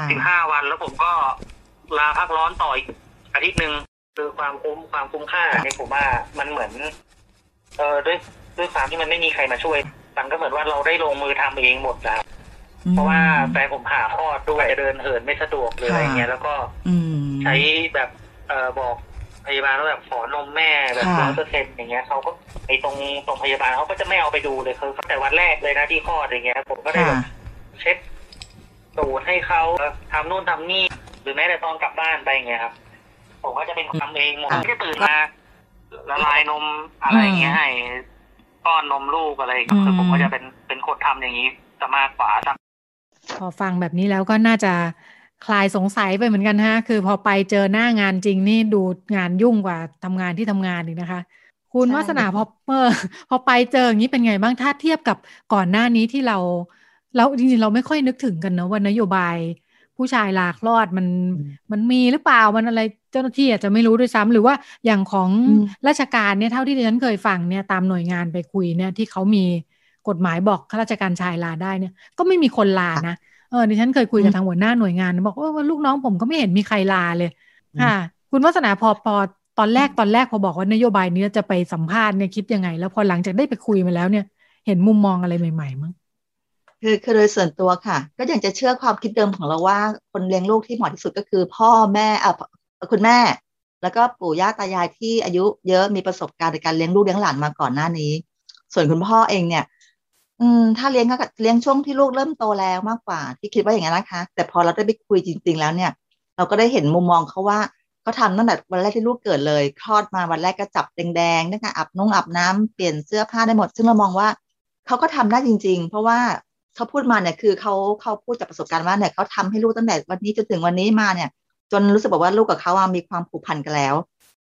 สิบห้าวันแล้วผมก็ ลาพักร้อนต่ออีกอาทิตย์หนึ่งคือความคุ้มความคุ้มค่าในผมว่ามันเหมือน เออด้วยด้วยความที่มันไม่มีใครมาช่วยมันก็เหมือนว่าเราได้ลงมือทำเองหมดแล้วเพราะว่าแฟนผมผ่าคลอดด้วยเดินเหินไม่สะดวกเลยอะไรเงี้ยแล้วก็ใช้แบบเออบอกพยาบาลว่าแบบขอนมแม่แบบร้อยเปอร์เซ็นต์อย่างเงี้ยเขาก็ไอตรงตรงพยาบาลเขาก็จะไม่เอาไปดูเลยคือแต่วันแรกเลยนะที่คลอดอย่างเงี้ย ผมก็ได้แบบเช็ดตูดให้เขาทำนู่นทำนี่ หรือแม้แต่ตอนกลับบ้านไปอย่างเงี้ยครับ ผมก็จะเป็นทำเองหมดที่ตื่นมาละลายนมอะไรเงี้ยให้ป้อนนมลูกอะไรคือผมก็จะเป็นเป็นคนทำอย่างนี้จะมากกว่าพอฟังแบบนี้แล้วก็น่าจะคลายสงสัยไปเหมือนกันฮะ คือพอไปเจอหน้างานจริงนี่ดูงานยุ่งกว่าทำงานที่ทำงานอีกนะคะ คุณวัฒนาพอเออพอไปเจออย่างนี้เป็นไงบ้างถ้าเทียบกับก่อนหน้านี้ที่เรา เราจริงๆเราไม่ค่อยนึกถึงกันเนะว่านโยบาย ผู้ชายลาคลอดมันมันมีหรือเปล่ามันอะไรเจ้าหน้าที่อาจจะไม่รู้ด้วยซ้ำหรือว่าอย่างของราชการเนี่ยเท่าที่ดิฉันเคยฟังเนี่ยตามหน่วยงานไปคุยเนี่ยที่เขามีกฎหมายบอกข้าราชการชายลาได้เนี่ยก็ไม่มีคนลานะเออดิฉันเคยคุยกับทางหัวหน้าหน่วยงาน บอกว่าลูกน้องผมก็ไม่เห็นมีใครลาเลยค่ะคุณวัฒนาพอพอตอนแรกตอนแรกพอบอกว่านโยบายนี้จะไปสัมภาษณ์เนี่ยคิดยังไง แล้วพอหลังจากได้ไปคุยมาแล้วเนี่ย เห็นมุมมองอะไรใหม่ๆมั้ง คือคือโดยส่วนตัวค่ะ ก็ยังจะเชื่อความคิดเดิมของเราว่า คนเลี้ยงลูกที่เหมาะที่สุดก็คือ พ่อแม่อะคุณแม่ แล้วก็ปู่ย่าตายายที่อายุเยอะมีประสบการณ์ในการเลี้ยงลูกเลี้ยงหลานมาก่อนหน้านี้ ส่วนคุณพ่อเองเนี่ย อืม ถ้าเลี้ยงก็เลี้ยงช่วงที่ลูกเริ่มโตแล้วมากกว่า ที่คิดว่าอย่างนั้นนะคะ แต่พอเราได้ไปคุยจริง ๆ แล้วเนี่ย เราก็ได้เห็นมุมมองเขาว่าเขาทาตั้งแต่วันแรกที่ลูกเกิดเลยคลอดมาวันแรกก็จับแดงๆนะคะอาบนุ่งอาบน้ำเปลี่ยนเสื้อผ้าได้หมด ซึ่งเรามองว่าเขาก็ทำได้จริง ๆ เพราะว่า เขาพูดมาเนี่ยคือเขาเขาพูดจากประสบการณ์ว่าเนี่ยเขาทำให้ลูกตั้งแต่วันนี้จนถึงวันนี้มาเนี่ย จนรู้สึกบอกว่าลูกกับเขามีความผูกพันกันแล้ว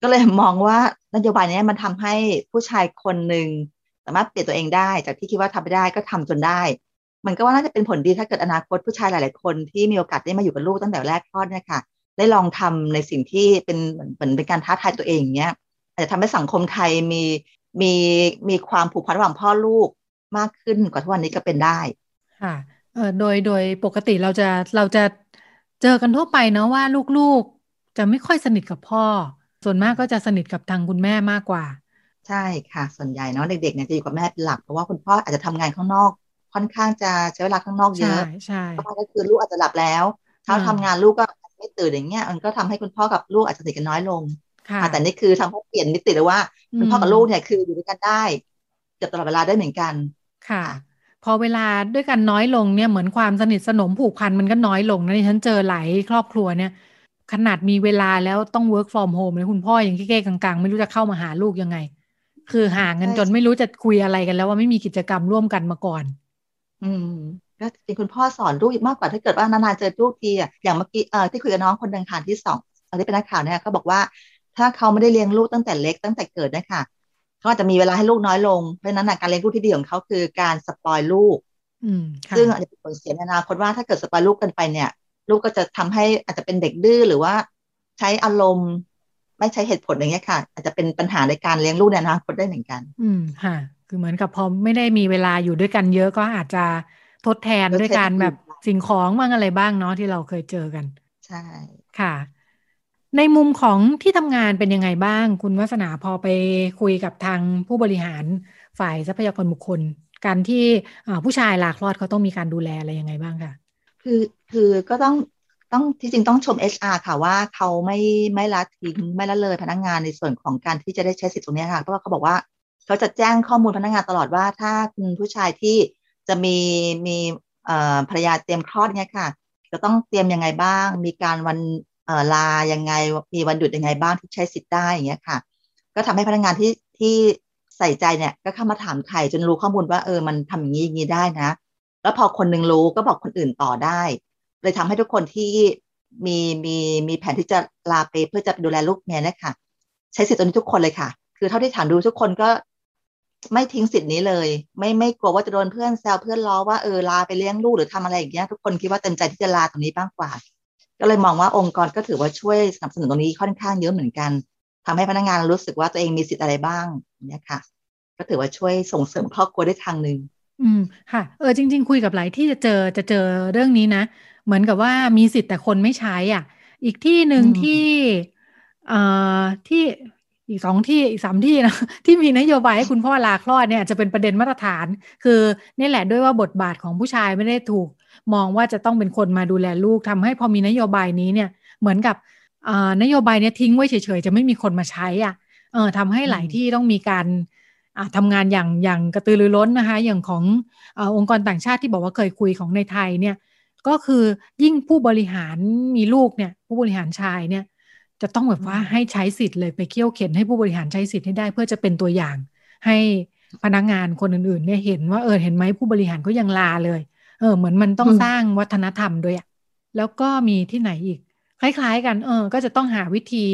ก็เลยมองว่านโยบายนี้มันทำให้ผู้ชายคนหนึ่งสามารถเปลี่ยนตัวเองได้ จากที่คิดว่าทำไม่ได้ก็ทำจนได้ มันก็ว่าน่าจะเป็นผลดีถ้าเกิดอนาคตผู้ชายหลาย ๆ คนที่มีโอกาสได้มาอยู่กับลูกตั้งแต่แรกคลอดเนี่ยค่ะ ได้ลองทำในสิ่งที่เป็นเหมือนเป็นการท้าทายตัวเองเนี้ยอาจจะทำให้สังคมไทยมีมีมีความผูกพันระหว่างพ่อลูกมากขึ้นกว่าทุกวันนี้ก็เป็นได้ ค่ะเออโดยโดยปกติเราจะเราจะเจอกันทั่วไปเนาะว่าลูกๆจะไม่ค่อยสนิทกับพ่อ ส่วนมากก็จะสนิทกับทางคุณแม่มากกว่า ใช่ค่ะ ส่วนใหญ่เนาะเด็กๆเนี่ยจะอยู่กับแม่เป็นหลักเพราะว่าคุณพ่ออาจจะทำงานข้างนอก ค่อนข้างจะใช้เวลาข้างนอกเยอะใช่ใช่ก็คือลูกอาจจะหลับแล้วเช้าทำงานลูกก็ไม่ตื่นอย่างเงี้ยมันก็ทำให้คุณพ่อกับลูกอาจจะสนิทกันน้อยลงค่ะแต่นี่คือทำให้เปลี่ยนมิติเลยว่าคุณพ่อกับลูกเนี่ยคืออยู่ด้วยกันได้เกือบตลอดเวลาได้เหมือนกันค่ะ พอเวลาด้วยกันน้อยลงเนี่ยเหมือนความสนิทสนมผูกพันมันก็น้อยลงนะที่ฉันเจอหลายครอบครัวเนี่ย ขนาดมีเวลาแล้วต้อง work from home เลยคุณพ่อยังเก้ๆกลางๆ ไม่รู้จะเข้ามาหาลูกยังไง คือห่างกันจนไม่รู้จะคุยอะไรกันแล้วว่าไม่มีกิจกรรมร่วมกันมาก่อน อืมก็เป็นคุณพ่อสอนลูกมากกว่าถ้าเกิดว่านานๆเจอลูกทีอะอย่างเมื่อกี้เออที่คุยกับน้องคนเดินขานที่สองอันนี้เป็นนักข่าวเนี่ยเขาบอกว่า ถ้าเขาไม่ได้เลี้ยงลูกตั้งแต่เล็กตั้งแต่เกิดนะคะ เขาอาจจะมีเวลาให้ลูกน้อยลง เพราะฉะนั้นการเลี้ยงลูกที่ดีของเขาคือการ spoil ลูกซึ่งอาจจะเป็นผลเสียในอนาคตว่าถ้าเกิด spoil ลูกกันไปเนี่ย ลูกก็จะทำให้อาจจะเป็นเด็กดื้อหรือว่าใช้อารมณ์ ไม่ใช้เหตุผลอย่างเงี้ยค่ะ อาจจะเป็นปัญหาในการเลี้ยงลูกในอนาคตได้เหมือนกัน อืมค่ะ คือเหมือนกับพอไม่ได้มีเวลาอยู่ด้วยกันเยอะก็อาจจะทดแทนด้วยการแบบสิ่งของบ้างอะไรบ้างเนาะที่เราเคยเจอกัน ใช่ ค่ะ ในมุมของที่ทำงานเป็นยังไงบ้าง คุณวัฒนาพอไปคุยกับทางผู้บริหารฝ่ายทรัพยากรบุคคล การที่ผู้ชายหลากลอดเขาต้องมีการดูแลอะไรยังไงบ้างคะคือคือก็ต้องต้องที่จริงต้องชม HR ค่ะว่าเขาไม่ไม่ละทิ้งไม่ละเลยพนักงงานในส่วนของการที่จะได้ใช้สิทธิ์ตรงนี้ค่ะเพราะว่าเขาบอกว่าเขาจะแจ้งข้อมูลพนักงงานตลอดว่า ถ้าคุณผู้ชายที่จะมีมีภรรยาเตรียมคลอดเนี่ยค่ะ จะต้องเตรียมยังไงบ้าง มีการวัน ลายังไงมีวันหยุดยังไงบ้างที่ใช้สิทธิ์ได้อย่างเงี้ยค่ะ ก็ทำให้พนักงานที่ที่ใส่ใจเนี่ยก็เข้ามาถามไทยจนรู้ข้อมูลว่าเออมันทำอย่างนี้อย่างนี้ได้นะ แล้วพอคนหนึ่งรู้ก็บอกคนอื่นต่อได้ เลยทำให้ทุกคนที่มีมีมีแผนที่จะลาไปเพื่อจะดูแลลูกเมียนะคะใช้สิทธิ์ตัวนี้ทุกคนเลยค่ะ คือเท่าที่ถามดูทุกคนก็ไม่ทิ้งสิทธิ์นี้เลย ไม่ไม่กลัวว่าจะโดนเพื่อนแซวเพื่อนล้อว่าเออลาไปเลี้ยงลูกหรือทำอะไรอย่างเงี้ยทุกคนคิดว่าเต็มใจที่จะลาตรงนี้บ้างกว่า ก็เลยมองว่าองค์กรก็ถือว่าช่วยสนับสนุนตรงนี้ค่อนข้างเยอะเหมือนกันทำให้พนักงานรู้สึกว่าตัวเองมีสิทธิ์อะไรบ้างเนี่ยค่ะ ก็ถือว่าช่วยส่งเสริมครอบครัวได้ทางหนึ่งอืมค่ะเออจริง ๆ คุยกับหลายที่จะเจอจะเจอเรื่องนี้นะ เหมือนกับว่ามีสิทธิ์แต่คนไม่ใช้อะ อีกที่หนึ่งที่เอ่อที่อีกสองที่อีกสามที่นะที่มีนโยบายให้คุณพ่อลาคลอดเนี่ยจะเป็นประเด็นมาตรฐาน คือนี่แหละด้วยว่าบทบาทของผู้ชายไม่ได้ถูก มองว่าจะต้องเป็นคนมาดูแลลูกทำให้พอมีนโยบายนี้เนี่ยเหมือนกับนโยบายเนี้ยทิ้งไว้เฉยๆ จะไม่มีคนมาใช้อะเออทำให้หลายที่ต้องมีการทำงานอย่างอย่างกระตือรือร้นนะคะ อย่างของอองค์กรต่างชาติที่บอกว่าเคยคุยของในไทยเนี่ยก็คือยิ่งผู้บริหารมีลูกเนี่ยผู้บริหารชายเนี่ยจะต้องแบบว่าให้ใช้สิทธิ์เลยไปเคี่ยวเข็นให้ผู้บริหารใช้สิทธิ์ให้ได้ เพื่อจะเป็นตัวอย่างให้พนักงานคนอื่นๆเนี่ยเห็นว่าเออเห็นไหมผู้บริหารก็ยังลาเลย เออเหมือนมันต้องสร้างวัฒนธรรมด้วยอะแล้วก็มีที่ไหนอีก คล้าย ๆ กัน เออ ก็จะต้องหาวิธี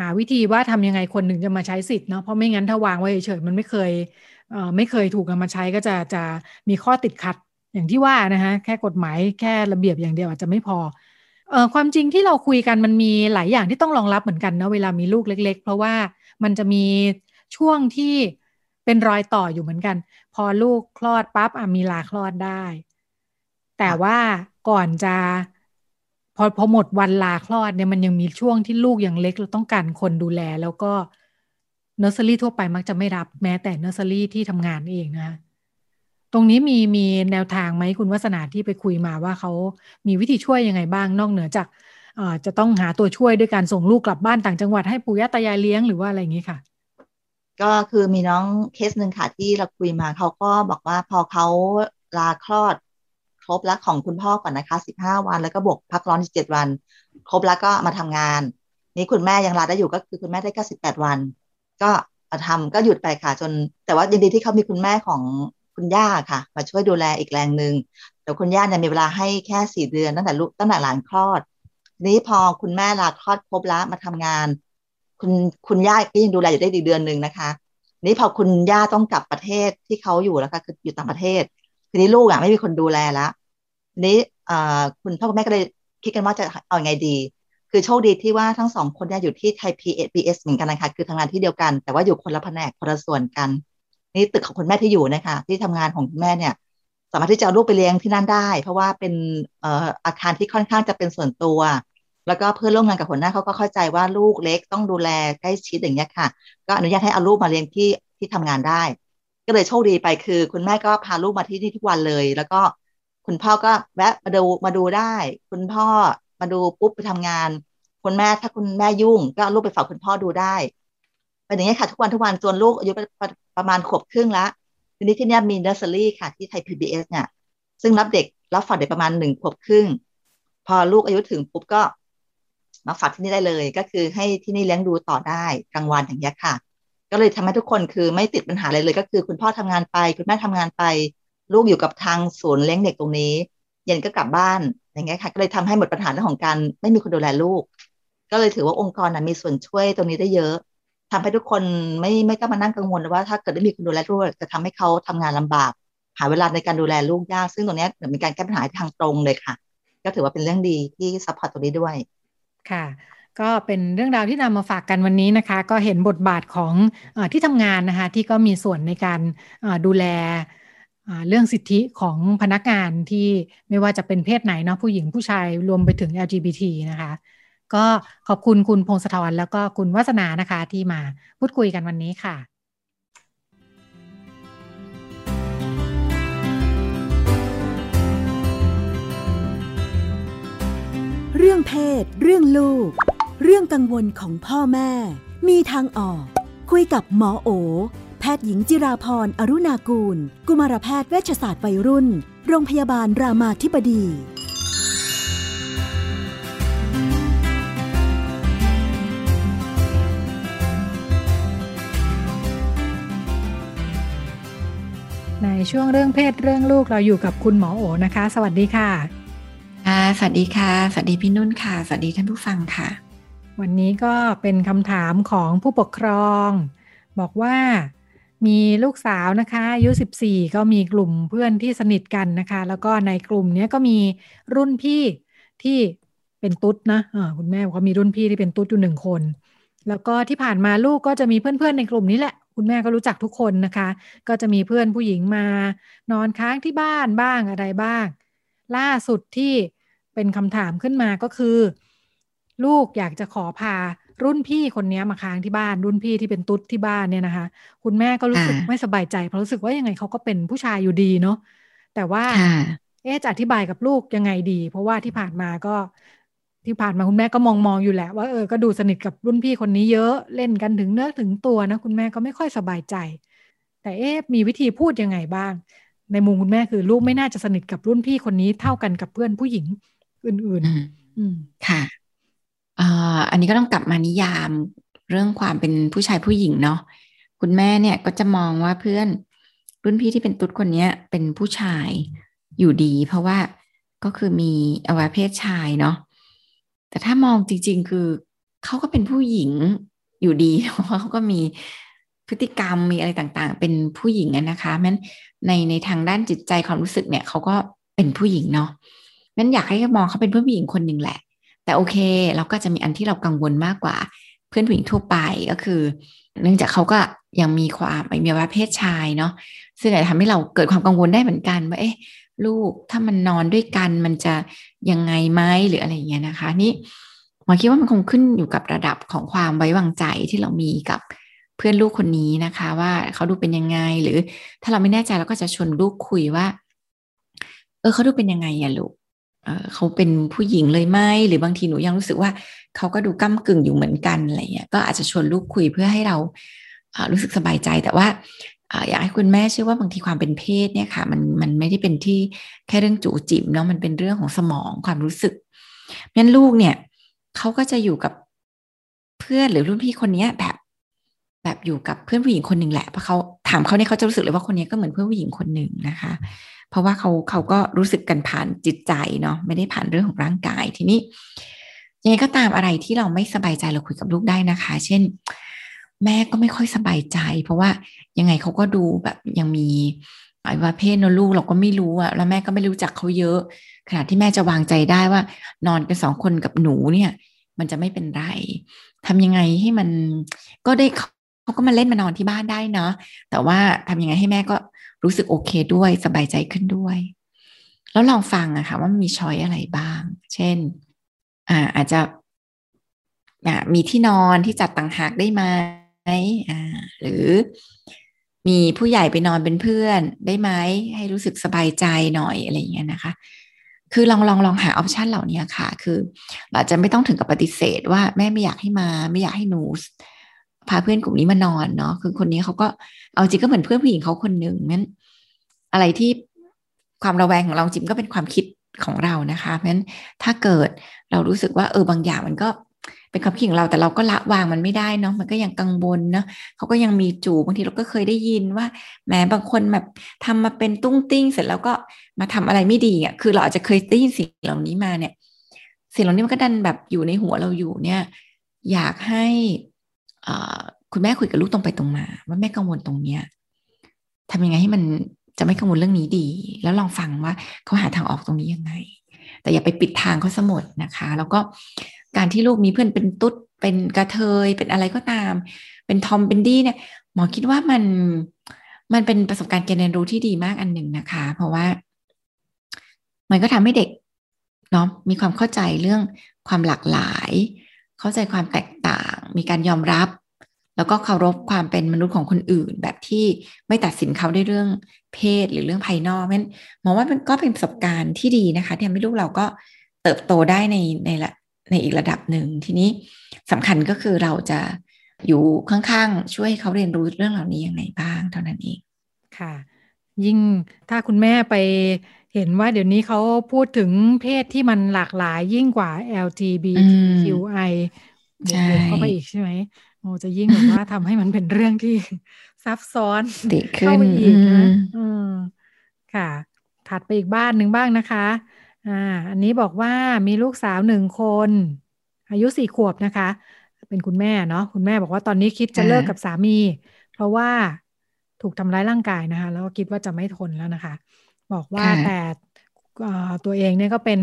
หาวิธีว่าทำยังไงคนหนึ่งจะมาใช้สิทธิ์เนาะเพราะไม่งั้นถ้าวางไว้เฉยๆมันไม่เคยเอ่อไม่เคยถูกนำมาใช้ก็จะจะมีข้อติดขัดอย่างที่ว่านะฮะแค่กฎหมายแค่ระเบียบอย่างเดียวอาจจะไม่พอเอ่อความจริงที่เราคุยกันมันมีหลายอย่างที่ต้องรองรับเหมือนกันนะเวลามีลูกเล็ก ๆ เพราะว่ามันจะมีช่วงที่เป็นรอยต่ออยู่เหมือนกัน พอลูกคลอดปั๊บอะมีลาคลอดได้ แต่ว่าก่อนจะ พอพอหมดวันลาคลอดเนี่ยมันยังมีช่วงที่ลูกยังเล็กเราต้องการคนดูแล แล้วก็เนอร์เซอรี่ทั่วไปมักจะไม่รับแม้แต่เนอร์เซอรี่ที่ทำงานเองนะตรงนี้มีมีแนวทางไหมคุณวัฒนาที่ไปคุยมาว่าเขามีวิธีช่วยยังไงบ้างนอกเหนือจากจะต้องหาตัวช่วยด้วยการส่งลูกกลับบ้านต่างจังหวัดให้ปู่ย่าตายายเลี้ยงหรือว่าอะไรอย่างนี้ค่ะ ก็คือมีน้องเคสหนึ่งค่ะที่เราคุยมาเขาก็บอกว่าพอเขาลาคลอดคร บแล้วของคุณพ่อก่อนนะคะสิบห้าวัน แล้วก็บวกพักร้อนเจ็ดวัน ครบแล้วก็มาทำงาน นี่คุณแม่ยังลาได้อยู่ก็คือคุณแม่ได้แค่สิบแปดวัน ก็มาทำก็หยุดไปค่ะจน แต่ว่ายินดีที่เขามีคุณแม่ของคุณย่าค่ะ มาช่วยดูแลอีกแรงหนึ่งแต่คุณย่าเนี่ยมีเวลาให้แค่สี่เดือนตั้งแต่ลูกตั้งแต่หลานคลอด นี้พอคุณแม่ลาคลอดครบแล้วมาทำงาน คุณคุณย่าก็ยังดูแลอยู่ได้อีกเดือนหนึ่งนะคะนี้พอคุณย่าต้องกลับประเทศที่เขาอยู่แล้วค่ะคืออยู่ต่างประเทศ ทีนี้ลูกอะไม่มีคนดูแลแล้ว นี้คุณพ่อคุณแม่ก็เลยคิดกันว่าจะเอาไงดี คือโชคดีที่ว่าทั้งสองคนเนี่ยอยู่ที่ไทยพีเอพีเอสเหมือนกันนะคะ คือทำงานที่เดียวกัน แต่ว่าอยู่คนละแผนกคนละส่วนกัน นี่ตึกของคุณแม่ที่อยู่นะคะ ที่ทำงานของคุณแม่เนี่ย สามารถที่จะลูกไปเลี้ยงที่นั่นได้ เพราะว่าเป็นอาคารที่ค่อนข้างจะเป็นส่วนตัว แล้วก็เพื่อนร่วมงานกับหัวหน้าเขาก็เข้าใจว่าลูกเล็กต้องดูแลใกล้ชิดอย่างเงี้ยค่ะ ก็อนุญาตให้เอาลูกมาเลี้ยงที่ที่ทำงานได้ ก็เลยโชคดีไปคือ คุณแม่ก็พาลูกมาที่นี่ทุกวันเลย แล้วก็ คุณพ่อก็แวะมาดูมาดูได้ คุณพ่อมาดูปุ๊บไปทำงาน คุณแม่ถ้าคุณแม่ยุ่ง ก็ลูกไปฝากคุณพ่อดูได้เป็นอย่างนี้ค่ะ ทุกวันทุกวันจนลูกอายุประมาณขวบครึ่งแล้วทีนี้ที่นี่มีเนอร์เซอรี่ค่ะที่ไทย PBS เนี่ยซึ่งรับเด็กรับฝากเด็กประมาณหนึ่งขวบครึ่ง พอลูกอายุถึงปุ๊บก็มาฝากที่นี่ได้เลย ก็คือให้ที่นี่เลี้ยงดูต่อได้กลางวันอย่างเงี้ยค่ะ ก็เลยทำให้ทุกคนคือไม่ติดปัญหาอะไรเลย ก็คือคุณพ่อทำงานไป คุณแม่ทำงานไป ลูกอยู่กับทางศูนย์เลี้ยงเด็กตรงนี้เย็นก็กลับบ้านอย่างเงี้ยค่ะ ก็เลยทำให้หมดปัญหาเรื่องของการไม่มีคนดูแลลูก ก็เลยถือว่าองค์กรนะมีส่วนช่วยตรงนี้ได้เยอะทำให้ทุกคนไม่ไม่ต้องมานั่งกังวลว่าถ้าเกิดไม่มีคนดูแลลูกจะทำให้เขาทำงานลำบาก หาเวลาในการดูแลลูกยาก ซึ่งตรงนี้เหมือนเป็นการแก้ปัญหาทางตรงเลยค่ะ ก็ถือว่าเป็นเรื่องดีที่ support ตรงนี้ด้วยค่ะก็เป็นเรื่องราวที่นำมาฝากกันวันนี้นะคะ ก็เห็นบทบาทของอที่ทำงานนะคะที่ก็มีส่วนในการดูแล เรื่องสิทธิของพนักงานที่ไม่ว่าจะเป็นเพศไหนเนาะผู้หญิงผู้ชายรวมไปถึง LGBT นะคะ ก็ขอบคุณคุณพงศธรแล้วก็คุณวัฒนานะคะที่มาพูดคุยกันวันนี้ค่ะเรื่องเพศ เรื่องลูก เรื่องกังวลของพ่อแม่ มีทางออก คุยกับหมอโอ แพทย์หญิงจิราพรอรุณากูล กุมารแพทย์เวชศาสตร์วัยรุ่น โรงพยาบาลรามาธิบดี ในช่วงเรื่องเพศเรื่องลูกเราอยู่กับคุณหมอโอนะคะ สวัสดีค่ะค่ะสวัสดีค่ะ สวัสดีพี่นุ่นค่ะ สวัสดีท่านผู้ฟังค่ะ วันนี้ก็เป็นคำถามของผู้ปกครอง บอกว่า มีลูกสาวนะคะอายุ 14 ก็มีกลุ่มเพื่อนที่สนิทกันนะคะ แล้วก็ในกลุ่มนี้ก็มีรุ่นพี่ที่เป็นตุ๊ดนะะคุณแม่บอกว่ามีรุ่นพี่ที่เป็นตุ๊ดอยู่หนึ่งคน แล้วก็ที่ผ่านมาลูกก็จะมีเพื่อนๆในกลุ่มนี้แหละ คุณแม่ก็รู้จักทุกคนนะคะ ก็จะมีเพื่อนผู้หญิงมา นอนค้างที่บ้านบ้างอะไรบ้าง ล่าสุดที่เป็นคำถามขึ้นมาก็คือ ลูกอยากจะขอพา รุ่นพี่คนนี้มาค้างที่บ้าน รุ่นพี่ที่เป็นตุ๊ดที่บ้านเนี่ยนะคะ คุณแม่ก็รู้สึกไม่สบายใจเพราะรู้สึกว่ายังไงเขาก็เป็นผู้ชายอยู่ดีเนาะแต่ว่าเอ๊จะอธิบายกับลูกยังไงดี เพราะว่าที่ผ่านมาก็ที่ผ่านมาคุณแม่ก็มองมองอยู่แหละว่าเออก็ดูสนิทกับรุ่นพี่คนนี้เยอะเล่นกันถึงเนื้อถึงตัวนะคุณแม่ก็ไม่ค่อยสบายใจ แต่เอ๊มีวิธีพูดยังไงบ้าง ในมุมคุณแม่คือลูกไม่น่าจะสนิทกับรุ่นพี่คนนี้เท่ากันกับเพื่อนผู้หญิงอื่น ๆ อืมค่ะ อันนี้ก็ต้องกลับมานิยามเรื่องความเป็นผู้ชายผู้หญิงเนาะคุณแม่เนี่ยก็จะมองว่าเพื่อนรุ่นพี่ที่เป็นตุ๊ดคนนี้เป็นผู้ชายอยู่ดี เพราะว่าก็คือมีอวัยวะเพศชายเนาะแต่ถ้ามองจริง ๆ คือเขาก็เป็นผู้หญิงอยู่ดีเพราะเขาก็มีพฤติกรรมมีอะไรต่างๆ เป็นผู้หญิงนะคะแม้นในในทางด้านจิตใจความรู้สึกเนี่ยเขาก็เป็นผู้หญิงเนาะแม้นอยากให้มองเขาเป็นเพื่อนผู้หญิงคนหนึ่งแหละ แต่โอเค เราก็จะมีอันที่เรากังวลมากกว่า เพื่อนผู้หญิงทั่วไปก็คือ เนื่องจากเขาก็ยังมีความมีวัยวะเพศชายเนาะซึ่งอาจจะทำให้เราเกิดความกังวลได้เหมือนกันว่าเอ๊ะลูกถ้ามันนอนด้วยกันมันจะยังไงไหมหรืออะไรเงี้ยนะคะนี่หมอคิดว่ามันคงขึ้นอยู่กับระดับของความไว้วางใจที่เรามีกับเพื่อนลูกคนนี้นะคะ ว่าเขาดูเป็นยังไง หรือถ้าเราไม่แน่ใจเราก็จะชวนลูกคุยว่า เออเขาดูเป็นยังไงอะลูก เขาเป็นผู้หญิงเลยไหมหรือบางทีหนูยังรู้สึกว่าเขาก็ดูก้ากึ่งอยู่เหมือนกันอะไรเงี้ยก็อาจจะชวนลูกคุยเพื่อให้เรารู้สึกสบายใจแต่ว่าอยากให้คุณแม่เชื่อว่าบางทีความเป็นเพศเนี่ยค่ะมันมันไม่ได้เป็นที่แค่เรื่องจูจิมเนาะมันเป็นเรื่องของสมองความรู้สึกงั้นลูกเนี่ยเขาก็จะอยู่กับเพื่อนหรือรุ่นพี่คนนี้แบบแบบอยู่กับเพื่อนผู้หญิงคนหนึ่งแหละเพราะเขาถามเขาเนี่ยเขาจะรู้สึกเลยว่าคนนี้ก็เหมือนเพื่อนผู้หญิงคนหนึ่งนะคะ เพราะว่าเขาเขาก็รู้สึกกันผ่านจิตใจเนาะไม่ได้ผ่านเรื่องของร่างกายทีนี้ยังไงก็ตามอะไรที่เราไม่สบายใจเราคุยกับลูกได้นะคะ เช่น แม่ก็ไม่ค่อยสบายใจ เพราะว่ายังไงเขาก็ดูแบบยังมีอวัยวะเพศนลูกเราก็ไม่รู้อะแล้วแม่ก็ไม่รู้จักเขาเยอะ ขณะที่แม่จะวางใจได้ว่า นอนกันสองคนกับหนูเนี่ย มันจะไม่เป็นไรทำยังไงให้มันก็ได้เขาก็มาเล่นมานอนที่บ้านได้เนาะแต่ว่าทำยังไงให้แม่ก็ รู้สึกโอเคด้วยสบายใจขึ้นด้วย แล้วลองฟังอะค่ะว่ามีช้อยอะไรบ้าง เช่น อ่าอาจจะมีที่นอนที่จัดต่างหากได้ไหมอ่าหรือมีผู้ใหญ่ไปนอนเป็นเพื่อนได้ไหมให้รู้สึกสบายใจหน่อยอะไรอย่างเงี้ยนะคะ คือลองลองลองหาออปชันเหล่านี้ค่ะ คืออาจจะไม่ต้องถึงกับปฏิเสธว่าแม่ไม่อยากให้มา ไม่อยากให้หนู พาเพื่อนกลุ่มนี้มานอนเนาะคือคนนี้เขาก็เอาจริงก็เหมือนเพื่อนผู้หญิงเขาคนหนึ่งนั้นอะไรที่ความระแวงของเราจริงก็เป็นความคิดของเรานะคะเพราะฉะนั้นถ้าเกิดเรารู้สึกว่าเออบางอย่างมันก็เป็นความคิดของเราแต่เราก็ละวางมันไม่ได้เนาะมันก็ยังกังวลเนาะเขาก็ยังมีจูบางทีเราก็เคยได้ยินว่าแม้บางคนแบบทำมาเป็นตุ้งติ้ง เสร็จแล้วก็มาทำอะไรไม่ดีอะคือเราอาจจะเคยได้ยินสิ่งเหล่านี้มาเนี่ย สิ่งเหล่านี้มันก็ดันแบบอยู่ในหัวเราอยู่เนี่ย อยากให้ คุณแม่คุยกับลูกตรงไปตรงมา ว่าแม่กังวลตรงเนี้ยทำยังไงให้มันจะไม่กังวลเรื่องนี้ดี แล้วลองฟังว่าเขาหาทางออกตรงนี้ยังไง แต่อย่าไปปิดทางเขาสมดนะคะ แล้วก็การที่ลูกมีเพื่อนเป็นตุ๊ดเป็นกระเทยเป็นอะไรก็ตาม เป็นทอมเป็นดี้เนี่ยหมอคิดว่ามันมันเป็นประสบการณ์การเรียนรู้ที่ดีมากอันหนึ่งนะคะ เพราะว่า มันก็ทำให้เด็กเนาะมีความเข้าใจเรื่องความหลากหลาย เข้าใจความแตกต่าง มีการยอมรับ แล้วก็เคารพความเป็นมนุษย์ของคนอื่น แบบที่ไม่ตัดสินเขาด้วยเรื่องเพศหรือเรื่องภายนอกเพราะมองว่ามันก็เป็นประสบการณ์ที่ดีนะคะที่ทำให้ลูกเราก็เติบโตได้ในในละในอีกระดับหนึ่งทีนี้สำคัญก็คือเราจะอยู่ข้างๆ ช่วยเขาเรียนรู้เรื่องเหล่านี้ยังไงบ้างเท่านั้นเองค่ะ ยิ่งถ้าคุณแม่ไป เห็นว่าเดี๋ยวนี้เขาพูดถึงเพศที่มันหลากหลายยิ่งกว่า LGBTQI บวกเข้าไปอีกใช่ไหมโอ้จะยิ่งแบบว่าทำให้มันเป็นเรื่องที่ซับซ้อนเข้าไปอีกนะอืมค่ะ ถัดไปอีกบ้านหนึ่งบ้างนะคะ อ่า อันนี้บอกว่ามีลูกสาวหนึ่งคน อายุสี่ขวบนะคะ เป็นคุณแม่เนาะคุณแม่บอกว่าตอนนี้คิดจะเลิกกับสามี เพราะว่าถูกทำร้ายร่างกายนะคะ แล้วก็คิดว่าจะไม่ทนแล้วนะคะ บอกว่าแต่ตัวเองเนี่ยก็เป็น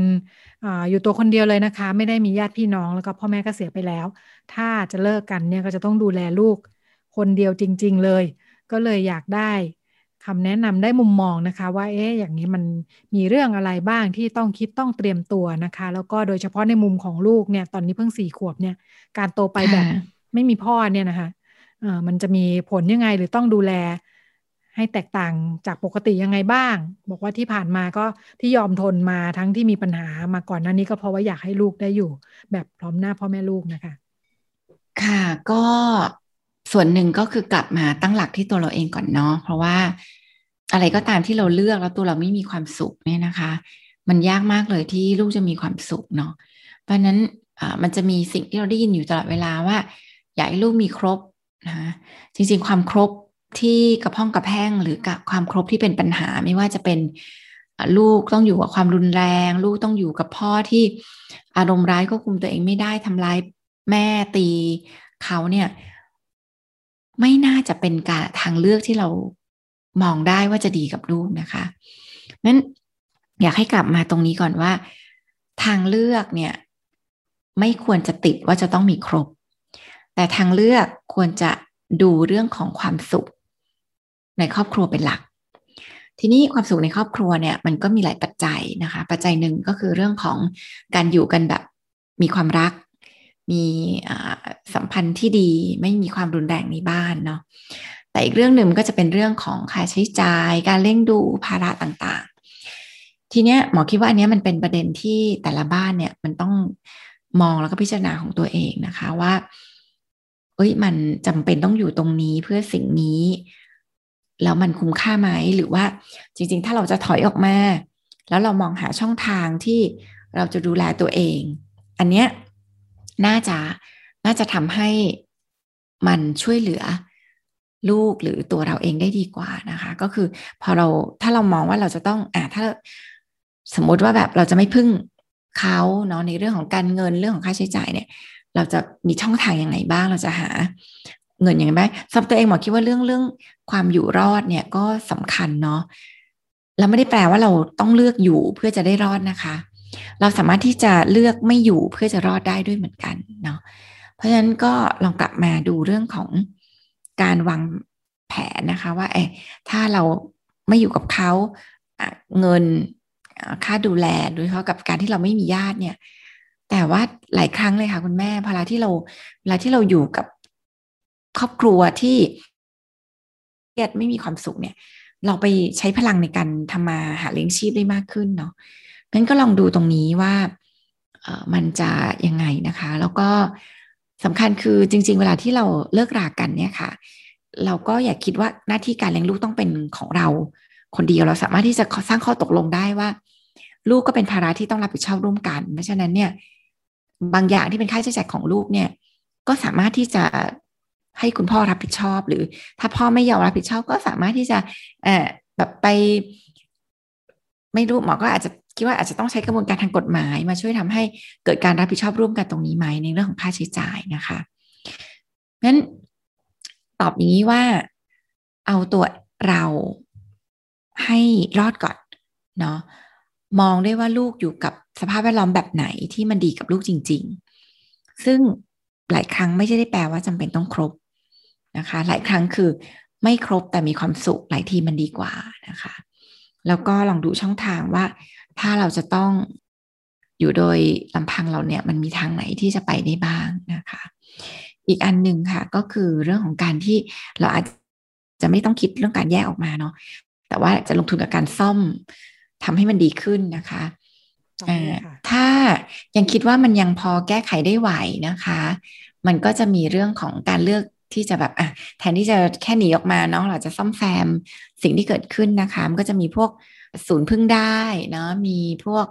ออยู่ตัวคนเดียวเลยนะคะ ไม่ได้มีญาติพี่น้องแล้วก็พ่อแม่ก็เสียไปแล้ว ถ้าจะเลิกกันเนี่ยก็จะต้องดูแลลูกคนเดียวจริง ๆเลย ก็เลยอยากได้คำแนะนำได้มุมมองนะคะ ว่าเอ๊ะอย่างนี้มันมีเรื่องอะไรบ้างที่ต้องคิดต้องเตรียมตัวนะคะ แล้วก็โดยเฉพาะในมุมของลูกเนี่ยตอนนี้เพิ่งสี่ขวบเนี่ย การโตไปแบบไม่มีพ่อเนี่ยนะคะเออมันจะมีผลยังไงหรือต้องดูแล ให้แตกต่างจากปกติยังไงบ้าง บอกว่าที่ผ่านมาก็ที่ยอมทนมาทั้งที่มีปัญหามาก่อนหน้านี้ก็เพราะว่าอยากให้ลูกได้อยู่ แบบพร้อมหน้าพ่อแม่ลูกนะคะ ค่ะก็ส่วนหนึ่งก็คือกลับมาตั้งหลักที่ตัวเราเองก่อนเนาะเพราะว่าอะไรก็ตามที่เราเลือกแล้วตัวเราไม่มีความสุขเนี่ยนะคะ มันยากมากเลยที่ลูกจะมีความสุขเนาะเพราะนั้นมันจะมีสิ่งที่เราได้ยินอยู่ตลอดเวลาว่า อยากให้ลูกมีครบนะจริงๆความครบ ที่กระพ้องกระแพงหรือกับความครบที่เป็นปัญหาไม่ว่าจะเป็นลูกต้องอยู่กับความรุนแรง ลูกต้องอยู่กับพ่อที่อารมณ์ร้ายควบคุมตัวเองไม่ได้ทำร้ายแม่ตีเขาเนี่ย ไม่น่าจะเป็นการทางเลือกที่เรามองได้ว่าจะดีกับลูกนะคะนั้นอยากให้กลับมาตรงนี้ก่อนว่า ทางเลือกเนี่ย ไม่ควรจะติดว่าจะต้องมีครบ แต่ทางเลือกควรจะดูเรื่องของความสุข ในครอบครัวเป็นหลัก ทีนี้ความสุขในครอบครัวเนี่ยมันก็มีหลายปัจจัยนะคะ ปัจจัยหนึ่งก็คือเรื่องของการอยู่กันแบบมีความรัก มีสัมพันธ์ที่ดีไม่มีความรุนแรงในบ้านเนาะแต่อีกเรื่องหนึ่งก็จะเป็นเรื่องของค่าใช้จ่ายการเลี้ยงดูภาระต่างๆ ทีเนี้ยหมอคิดว่าอันนี้มันเป็นประเด็นที่แต่ละบ้านเนี่ยมันต้องมองแล้วก็พิจารณาของตัวเองนะคะว่า เอ้ยมันจำเป็นต้องอยู่ตรงนี้เพื่อสิ่งนี้ แล้วมันคุ้มค่าไหมหรือว่าจริง ๆ ถ้าเราจะถอยออกมา แล้วเรามองหาช่องทางที่เราจะดูแลตัวเอง อันเนี้ยน่าจะน่าจะทำให้มันช่วยเหลือลูกหรือตัวเราเองได้ดีกว่านะคะ ก็คือพอเราถ้าเรามองว่าเราจะต้องอ่าถ้าสมมติว่าแบบเราจะไม่พึ่งเขาเนาะในเรื่องของการเงินเรื่องของค่าใช้จ่ายเนี่ย เราจะมีช่องทางยังไงบ้างเราจะหา เงินยังไงบ้างสำหรับตัวเองหมอคิดว่าเรื่องเรื่องความอยู่รอดเนี่ยก็สำคัญเนาะแล้วไม่ได้แปลว่าเราต้องเลือกอยู่เพื่อจะได้รอดนะคะ เราสามารถที่จะเลือกไม่อยู่เพื่อจะรอดได้ด้วยเหมือนกันเนาะเพราะฉะนั้นก็ลองกลับมาดูเรื่องของการวางแผนนะคะว่าเอถ้าเราไม่อยู่กับเขาเงินค่าดูแลโดยเฉพาะกับการที่เราไม่มีญาติเนี่ย แต่ว่าหลายครั้งเลยค่ะคุณแม่เวลาที่เราเวลาที่เราอยู่กับ ครอบครัวที่เครียดไม่มีความสุขเนี่ย เราไปใช้พลังในการทำมาหาเลี้ยงชีพได้มากขึ้นเนาะงั้นก็ลองดูตรงนี้ว่าเออมันจะยังไงนะคะ แล้วก็สำคัญคือจริง ๆ เวลาที่เราเลิกรากันเนี่ยค่ะ เราก็อย่าคิดว่าหน้าที่การเลี้ยงลูกต้องเป็นของเรา คนเดียวเราสามารถที่จะสร้างข้อตกลงได้ว่า ลูกก็เป็นภาระที่ต้องรับผิดชอบร่วมกัน เพราะฉะนั้นเนี่ย บางอย่างที่เป็นค่าใช้จ่ายของลูกเนี่ย ก็สามารถที่จะ ให้คุณพ่อรับผิดชอบ หรือ ถ้าพ่อไม่ยอมรับผิดชอบก็สามารถที่จะเออแบบไป ไม่รู้หมอก็อาจจะคิดว่าอาจจะต้องใช้กระบวนการทางกฎหมายมาช่วยทำให้เกิดการรับผิดชอบร่วมกันตรงนี้ไหมในเรื่องของค่าใช้จ่ายนะคะงั้นตอบอย่างนี้ว่าเอาตัวเราให้รอดก่อนเนาะมองได้ว่าลูกอยู่กับสภาพแวดล้อมแบบไหนที่มันดีกับลูกจริง ๆ ซึ่งหลายครั้งไม่ใช่ได้แปลว่าจำเป็นต้องครบ นะคะ หลายครั้งคือไม่ครบแต่มีความสุขหลายทีมันดีกว่านะคะ แล้วก็ลองดูช่องทางว่า ถ้าเราจะต้องอยู่โดยลำพังเราเนี่ยมันมีทางไหนที่จะไปได้บ้างนะคะ อีกอันหนึ่งค่ะก็คือเรื่องของการที่เราอาจจะไม่ต้องคิดเรื่องการแยกออกมาเนาะแต่ว่าจะลงทุนกับการซ่อมทำให้มันดีขึ้นนะคะถ้ายังคิดว่ามันยังพอแก้ไขได้ไหวนะคะ มันก็จะมีเรื่องของการเลือก ที่จะแบบอะแทนที่จะแค่หนีออกมาเนาะเราจะซ่อมแซมสิ่งที่เกิดขึ้นนะคะมันก็จะมีพวกศูนย์พึ่งได้เนาะมีพวก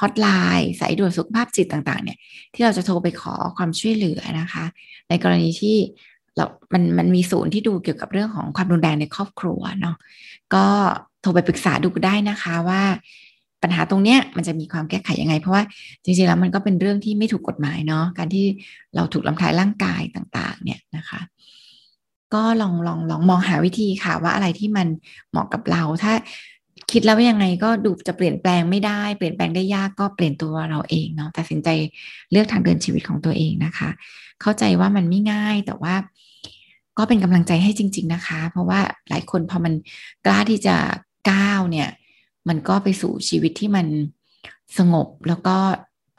ฮอตไลน์สายด่วนสุขภาพจิตต่างๆ เนี่ยที่เราจะโทรไปขอความช่วยเหลือนะคะ ในกรณีที่เรา มัน มันมีศูนย์ที่ดูเกี่ยวกับเรื่องของความรุนแรงในครอบครัวเนาะ ก็โทรไปปรึกษาดูได้นะคะว่า ปัญหาตรงเนี้ยมันจะมีความแก้ไขยังไง เพราะว่าจริงๆแล้วมันก็เป็นเรื่องที่ไม่ถูกกฎหมายเนาะการที่เราถูกลำทายร่างกายต่าง ๆ เนี่ยนะคะ ก็ลองลองลองมองหาวิธีค่ะว่าอะไรที่มันเหมาะกับเราถ้าคิดแล้วว่ายังไงก็ดูจะเปลี่ยนแปลงไม่ได้เปลี่ยนแปลงได้ยากก็เปลี่ยนตัวเราเองเนาะตัดสินใจเลือกทางเดินชีวิตของตัวเองนะคะ เข้าใจว่ามันไม่ง่ายแต่ว่าก็เป็นกำลังใจให้จริง ๆนะคะ เพราะว่าหลายคนพอมันกล้าที่จะก้าวเนี่ย มันก็ไปสู่ชีวิตที่มันสงบแล้วก็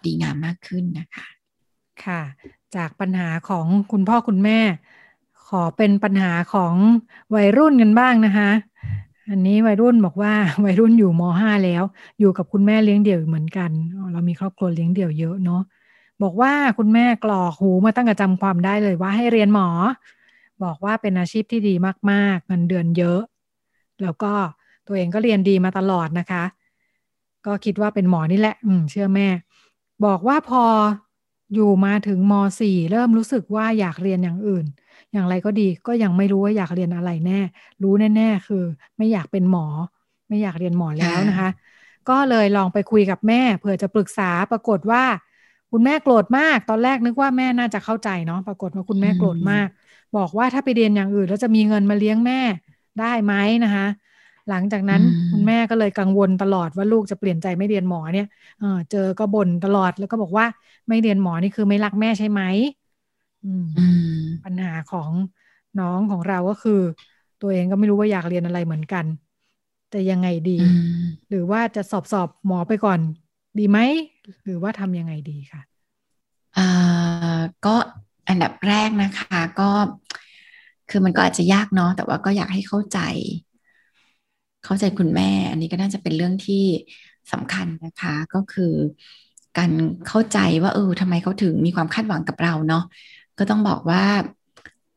ดีงามมากขึ้นนะคะ ค่ะ จากปัญหาของคุณพ่อคุณแม่ ขอเป็นปัญหาของวัยรุ่นกันบ้างนะคะ อันนี้วัยรุ่นบอกว่าวัยรุ่นอยู่มห้าแล้ว อยู่กับคุณแม่เลี้ยงเดี่ยวเหมือนกัน เรามีครอบครัวเลี้ยงเดี่ยวเยอะเนาะบอกว่าคุณแม่กรอกหูมาตั้งแต่จำความได้เลยว่าให้เรียนหมอ บอกว่าเป็นอาชีพที่ดีมากๆเงินเดือนเยอะ แล้วก็ ตัวเองก็เรียนดีมาตลอดนะคะ ก็คิดว่าเป็นหมอนี่แหละ อืม เชื่อแม่ บอกว่าพออยู่มาถึงมสี่เริ่มรู้สึกว่าอยากเรียนอย่างอื่น อย่างไรก็ดีก็ยังไม่รู้ว่าอยากเรียนอะไรแน่ รู้แน่ๆคือ ไม่อยากเป็นหมอ ไม่อยากเรียนหมอแล้วนะคะ ก็เลยลองไปคุยกับแม่เผื่อจะปรึกษาปรากฏว่า คุณแม่โกรธมาก ตอนแรกนึกว่าแม่น่าจะเข้าใจเนาะปรากฏว่าคุณแม่โกรธมาก บอกว่าถ้าไปเรียนอย่างอื่น แล้วจะมีเงินมาเลี้ยงแม่ได้ไหมนะคะ หลังจากนั้นคุณแม่ก็เลยกังวลตลอดว่าลูกจะเปลี่ยนใจไม่เรียนหมอเนี่ยเออเจอก็บ่นตลอดแล้วก็บอกว่าไม่เรียนหมอนี่คือไม่รักแม่ใช่ไหมปัญหาของน้องของเราก็คือ ตัวเองก็ไม่รู้ว่าอยากเรียนอะไรเหมือนกัน แต่ยังไงดี หรือว่าจะสอบสอบหมอไปก่อน ดีไหมหรือว่าทำยังไงดีคะอ่าก็อันดับแรกนะคะ ก็ คือมันก็อาจจะยากเนาะแต่ว่าก็อยากให้เข้าใจ เข้าใจคุณแม่ อันนี้ก็น่าจะเป็นเรื่องที่สำคัญนะคะ ก็คือการเข้าใจว่าเออทำไมเขาถึงมีความคาดหวังกับเราเนาะก็ต้องบอกว่า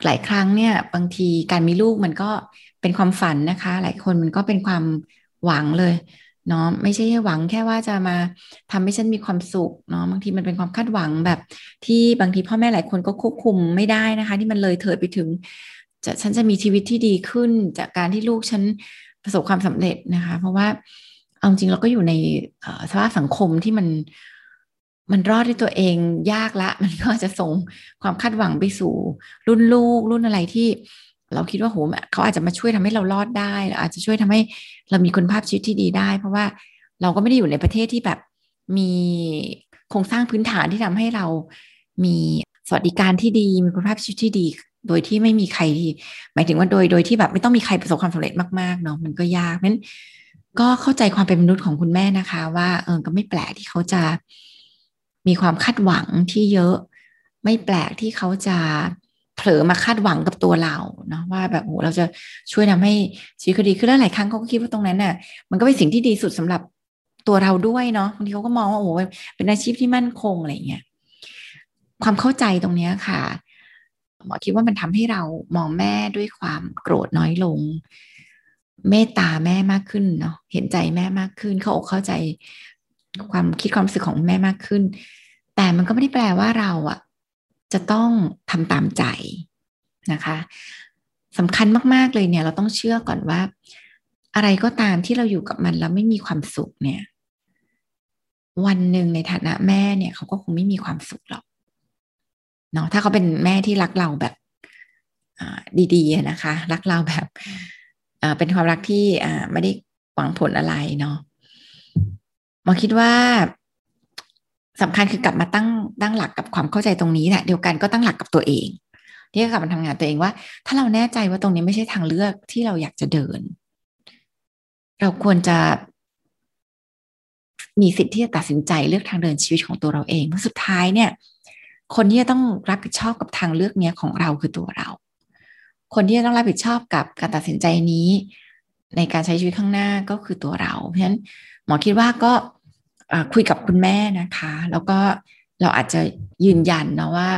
หลายครั้งเนี่ยบางทีการมีลูกมันก็เป็นความฝันนะคะ หลายคนมันก็เป็นความหวังเลยเนาะไม่ใช่หวังแค่ว่าจะมาทำให้ฉันมีความสุขเนาะบางทีมันเป็นความคาดหวังแบบ ที่บางทีพ่อแม่หลายคนก็ควบคุมไม่ได้นะคะ ที่มันเลยเถิดไปถึงจะฉันจะมีชีวิตที่ดีขึ้น จากการที่ลูกฉัน ประสบความสำเร็จนะคะ เพราะว่าเอาจริงเราก็อยู่ในสภาพสังคมที่มันมันรอดด้วยตัวเองยากละ มันก็จะส่งความคาดหวังไปสู่ รุ่นลูกรุ่นอะไรที่เราคิดว่าโหเขาอาจจะมาช่วยทำให้เรารอดได้อาจจะช่วยทำให้เรามีคุณภาพชีวิตที่ดีได้ เพราะว่าเราก็ไม่ได้อยู่ในประเทศที่แบบมีโครงสร้างพื้นฐานที่ทำให้เรามีสวัสดิการที่ดีมีคุณภาพชีวิตที่ดี โดยที่ไม่มีใคร หมายถึงว่าโดยโดยที่แบบไม่ต้องมีใครประสบความสำเร็จมากๆเนาะมันก็ยากนั้นก็เข้าใจความเป็นมนุษย์ของคุณแม่นะคะ ว่าเออก็ไม่แปลกที่เขาจะมีความคาดหวังที่เยอะ ไม่แปลกที่เขาจะเผลอมาคาดหวังกับตัวเราเนาะว่าแบบโหเราจะช่วยทำให้ชีวิตเขาดีขึ้นแล้วหลายครั้งเขาก็คิดว่าตรงนั้นน่ะ มันก็เป็นสิ่งที่ดีสุดสำหรับตัวเราด้วยเนาะบางทีเขาก็มองว่าโอ้เป็นอาชีพที่มั่นคงอะไรเงี้ยความเข้าใจตรงนี้ค่ะ หมอคิดว่ามันทำให้เรามองแม่ด้วยความโกรธน้อยลง เมตตาแม่มากขึ้นเนาะเห็นใจแม่มากขึ้น เขาอกเข้าใจความคิดความรู้สึกของแม่มากขึ้น แต่มันก็ไม่ได้แปลว่าเราอะจะต้องทำตามใจนะคะสำคัญมาก ๆ เลยเนี่ย เราต้องเชื่อก่อนว่า อะไรก็ตามที่เราอยู่กับมันแล้วไม่มีความสุขเนี่ย วันหนึ่งในฐานะแม่เนี่ย เขาก็คงไม่มีความสุขหรอก เนาะถ้าเขาเป็นแม่ที่รักเราแบบดีๆนะคะ รักเราแบบเป็นความรักที่ไม่ได้หวังผลอะไรเนาะหมอคิดว่าสำคัญคือกลับมาตั้งตั้งหลักกับความเข้าใจตรงนี้แหละเดียวกันก็ตั้งหลักกับตัวเอง ที่กลับมาทำงานตัวเองว่า ถ้าเราแน่ใจว่าตรงนี้ไม่ใช่ทางเลือกที่เราอยากจะเดิน เราควรจะมีสิทธิ์ที่จะตัดสินใจเลือกทางเดินชีวิตของตัวเราเองเพราะสุดท้ายเนี่ย คนที่จะต้องรับผิดชอบกับทางเลือกเนี้ยของเราคือตัวเรา คนที่จะต้องรับผิดชอบกับการตัดสินใจนี้ ในการใช้ชีวิตข้างหน้าก็คือตัวเรา เพราะฉะนั้นหมอคิดว่าก็คุยกับคุณแม่นะคะ แล้วก็เราอาจจะยืนยันนะว่า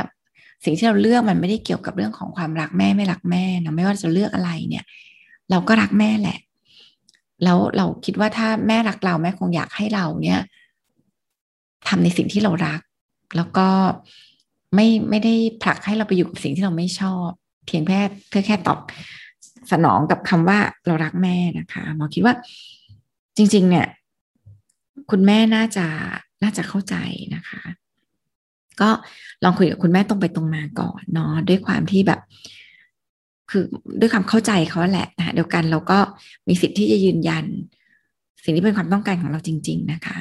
สิ่งที่เราเลือกมันไม่ได้เกี่ยวกับเรื่องของความรักแม่ไม่รักแม่นะไม่ว่าจะเลือกอะไรเนี่ย เราก็รักแม่แหละ แล้วเราคิดว่าถ้าแม่รักเราแม่คงอยากให้เราเนี่ยทำในสิ่งที่เรารัก แล้วก็ ไม่ไม่ได้ผลักให้เราไปอยู่กับสิ่งที่เราไม่ชอบ เพียงแค่เพื่อแค่ตอบสนองกับคำว่าเรารักแม่นะคะหมอคิดว่าจริง ๆ เนี่ย คุณแม่น่าจะน่าจะเข้าใจนะคะ ก็ลองคุยกับคุณแม่ตรงไปตรงมาก่อนเนาะด้วยความที่แบบ คือด้วยความเข้าใจเขาแหละนะเดียวกันเราก็มีสิทธิ์ที่จะยืนยัน สิ่งที่เป็นความต้องการของเราจริง ๆ นะคะ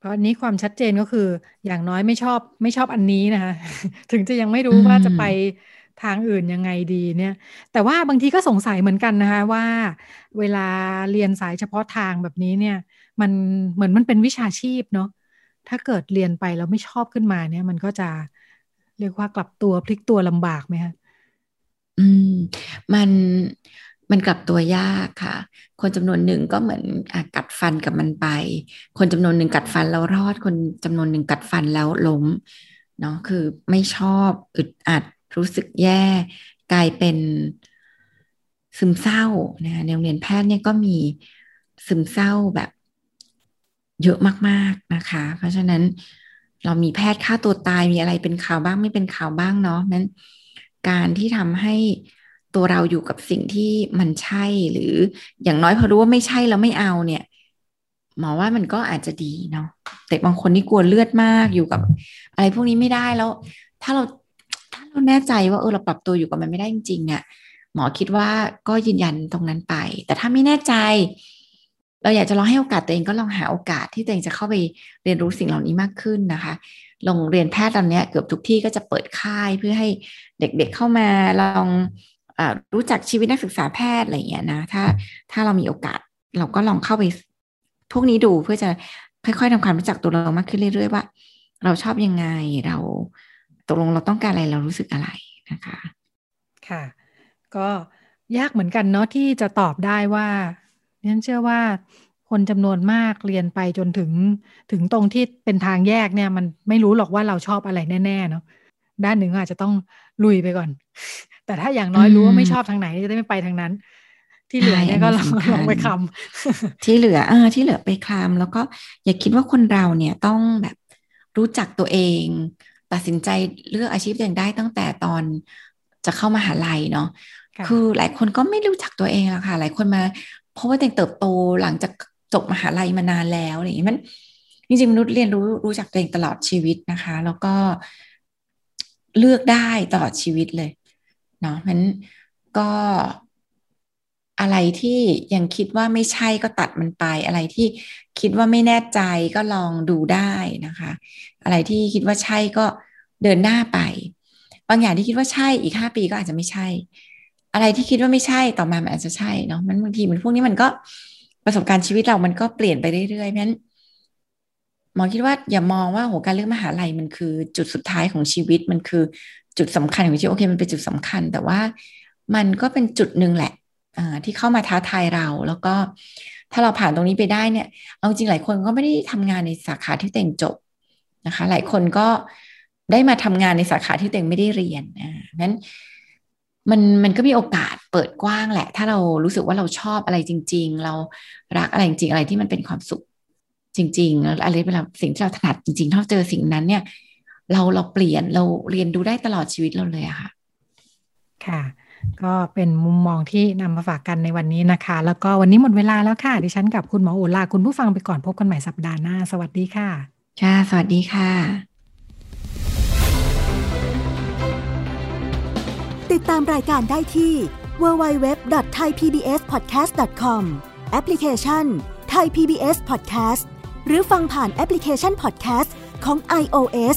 เพราะอันนี้ความชัดเจนก็คือ อย่างน้อยไม่ชอบไม่ชอบอันนี้นะคะ ถึงจะยังไม่รู้ว่าจะไปทางอื่นยังไงดีเนี่ย แต่ว่าบางทีก็สงสัยเหมือนกันนะคะว่า เวลาเรียนสายเฉพาะทางแบบนี้เนี่ย มันเหมือนมันเป็นวิชาชีพเนาะถ้าเกิดเรียนไปแล้วไม่ชอบขึ้นมาเนี่ย มันก็จะเรียกว่ากลับตัวพลิกตัวลำบากไหมคะอืม มัน มันกลับตัวยากค่ะ คนจำนวนหนึ่งก็เหมือนอกัดฟันกับมันไป คนจำนวนหนึ่งกัดฟันแล้วรอด คนจำนวนหนึ่งกัดฟันแล้วล้มเนาะคือไม่ชอบอึดอัดรู้สึกแย่ กลายเป็นซึมเศร้านะในโรงเรียนแพทย์เนี่ยก็มีซึมเศร้าแบบเยอะมากๆนะคะ เพราะฉะนั้นเรามีแพทย์ฆ่าตัวตายมีอะไรเป็นข่าวบ้างไม่เป็นข่าวบ้างเนาะนั้นการที่ทำให้ ตัวเราอยู่กับสิ่งที่มันใช่หรืออย่างน้อยพอรู้ว่าไม่ใช่แล้วไม่เอาเนี่ยหมอว่ามันก็อาจจะดีเนาะแต่บางคนนี่กลัวเลือดมากอยู่กับ อะไรพวกนี้ไม่ได้แล้ว ถ้าเราถ้าเราแน่ใจว่าเออเราปรับตัวอยู่กับมันไม่ได้จริงๆอะ่ะหมอคิดว่าก็ยืนยันตรงนั้นไป แต่ถ้าไม่แน่ใจ เราอยากจะลองให้โอกาสตัวเองก็ลองหาโอกาสที่ตัวเองจะเข้าไปเรียนรู้สิ่งเหล่านี้มากขึ้นนะคะโรงเรียนแพทย์ตอนนี้เกือบทุกที่ก็จะเปิดค่ายเพื่อให้เด็กๆเเข้ามาลอง รู้จักชีวิตนักศึกษาแพทย์อะไรอย่างเงี้ยนะถ้าถ้าเรามีโอกาสเราก็ลองเข้าไปพวกนี้ดูเพื่อจะค่อยๆทำความรู้จักตัวเรามากขึ้นเรื่อยๆว่า เราชอบยังไงเราตกลงเราต้องการอะไรเรารู้สึกอะไรนะคะ ค่ะ ก็ยากเหมือนกันเนาะที่จะตอบได้ว่าฉันเชื่อว่าคนจำนวนมากเรียนไปจนถึงถึงตรงที่เป็นทางแยกเนี่ย มันไม่รู้หรอกว่าเราชอบอะไรแน่ๆเนาะด้านหนึ่งอาจจะต้องลุยไปก่อน แต่ถ้าอย่างน้อยรู้ว่าไม่ชอบทางไหนจะได้ไม่ไปทางนั้น ที่เหลือเนี่ยก็ลองลองไปคำที่เหลือเออที่เหลือไปคลำแล้วก็อย่าคิดว่าคนเราเนี่ยต้องแบบรู้จักตัวเอง ตัดสินใจเลือกอาชีพตัวเองได้ตั้งแต่ตอนจะเข้ามาหาลัยเนาะคือหลายคนก็ไม่รู้จักตัวเองอะค่ะ หลายคนมา เพราะว่าเด็กเติบโตหลังจากจบมหาลัยมานานแล้วอะไรอย่างนี้มันจริงๆมนุษย์เรียนรู้รู้จักตัวเองตลอดชีวิตนะคะ แล้วก็เลือกได้ตลอดชีวิตเลย เนาะมันก็อะไรที่ยังคิดว่าไม่ใช่ก็ตัดมันไป อะไรที่คิดว่าไม่แน่ใจก็ลองดูได้นะคะ อะไรที่คิดว่าใช่ก็เดินหน้าไป บางอย่างที่คิดว่าใช่อีกห้าปีก็อาจจะไม่ใช่ อะไรที่คิดว่าไม่ใช่ต่อมามันอาจจะใช่เนาะมันบางทีมันพวกนี้มันก็ประสบการณ์ชีวิตเรามันก็เปลี่ยนไปเรื่อยๆเพราะฉะนั้นหมอคิดว่าอย่ามองว่าโหการเลือกมหาลัยมันคือจุดสุดท้ายของชีวิตมันคือ จุดสำคัญของชีวิโอเคมันเป็นจุดสำคัญ แต่ว่ามันก็เป็นจุดหนึ่งแหละที่เข้ามาท้าทายเรา แล้วก็ถ้าเราผ่านตรงนี้ไปได้เนี่ย เอาจริงหลายคนก็ไม่ได้ทำงานในสาขาที่เต่งจบนะคะ หลายคนก็ได้มาทำงานในสาขาที่เต่งไม่ได้เรียนอ่านั้นมันมันก็มีโอกาสเปิดกว้างแหละ ถ้าเรารู้สึกว่าเราชอบอะไรจริง ๆ เรารักอะไรจริงๆอะไรที่มันเป็นความสุขจริง ๆ แล้วอะไรเป็นสิ่งที่เราถนัดจริงๆถ้าเจอสิ่งนั้นเนี่ย เราเราเปลี่ยนเราเรียนดูได้ตลอดชีวิตเราเลยอะค่ะ ค่ะก็เป็นมุมมองที่นำมาฝากกันในวันนี้นะคะ แล้วก็วันนี้หมดเวลาแล้วค่ะ ดิฉันกับคุณหมอโอลาคุณผู้ฟังไปก่อนพบกันใหม่สัปดาห์หน้า สวัสดีค่ะ ค่ะ สวัสดีค่ะ ติดตามรายการได้ที่ www.thaipbspodcast.com แอปพลิเคชัน Thai PBS Podcast หรือฟังผ่านแอปพลิเคชัน Podcast ของ iOS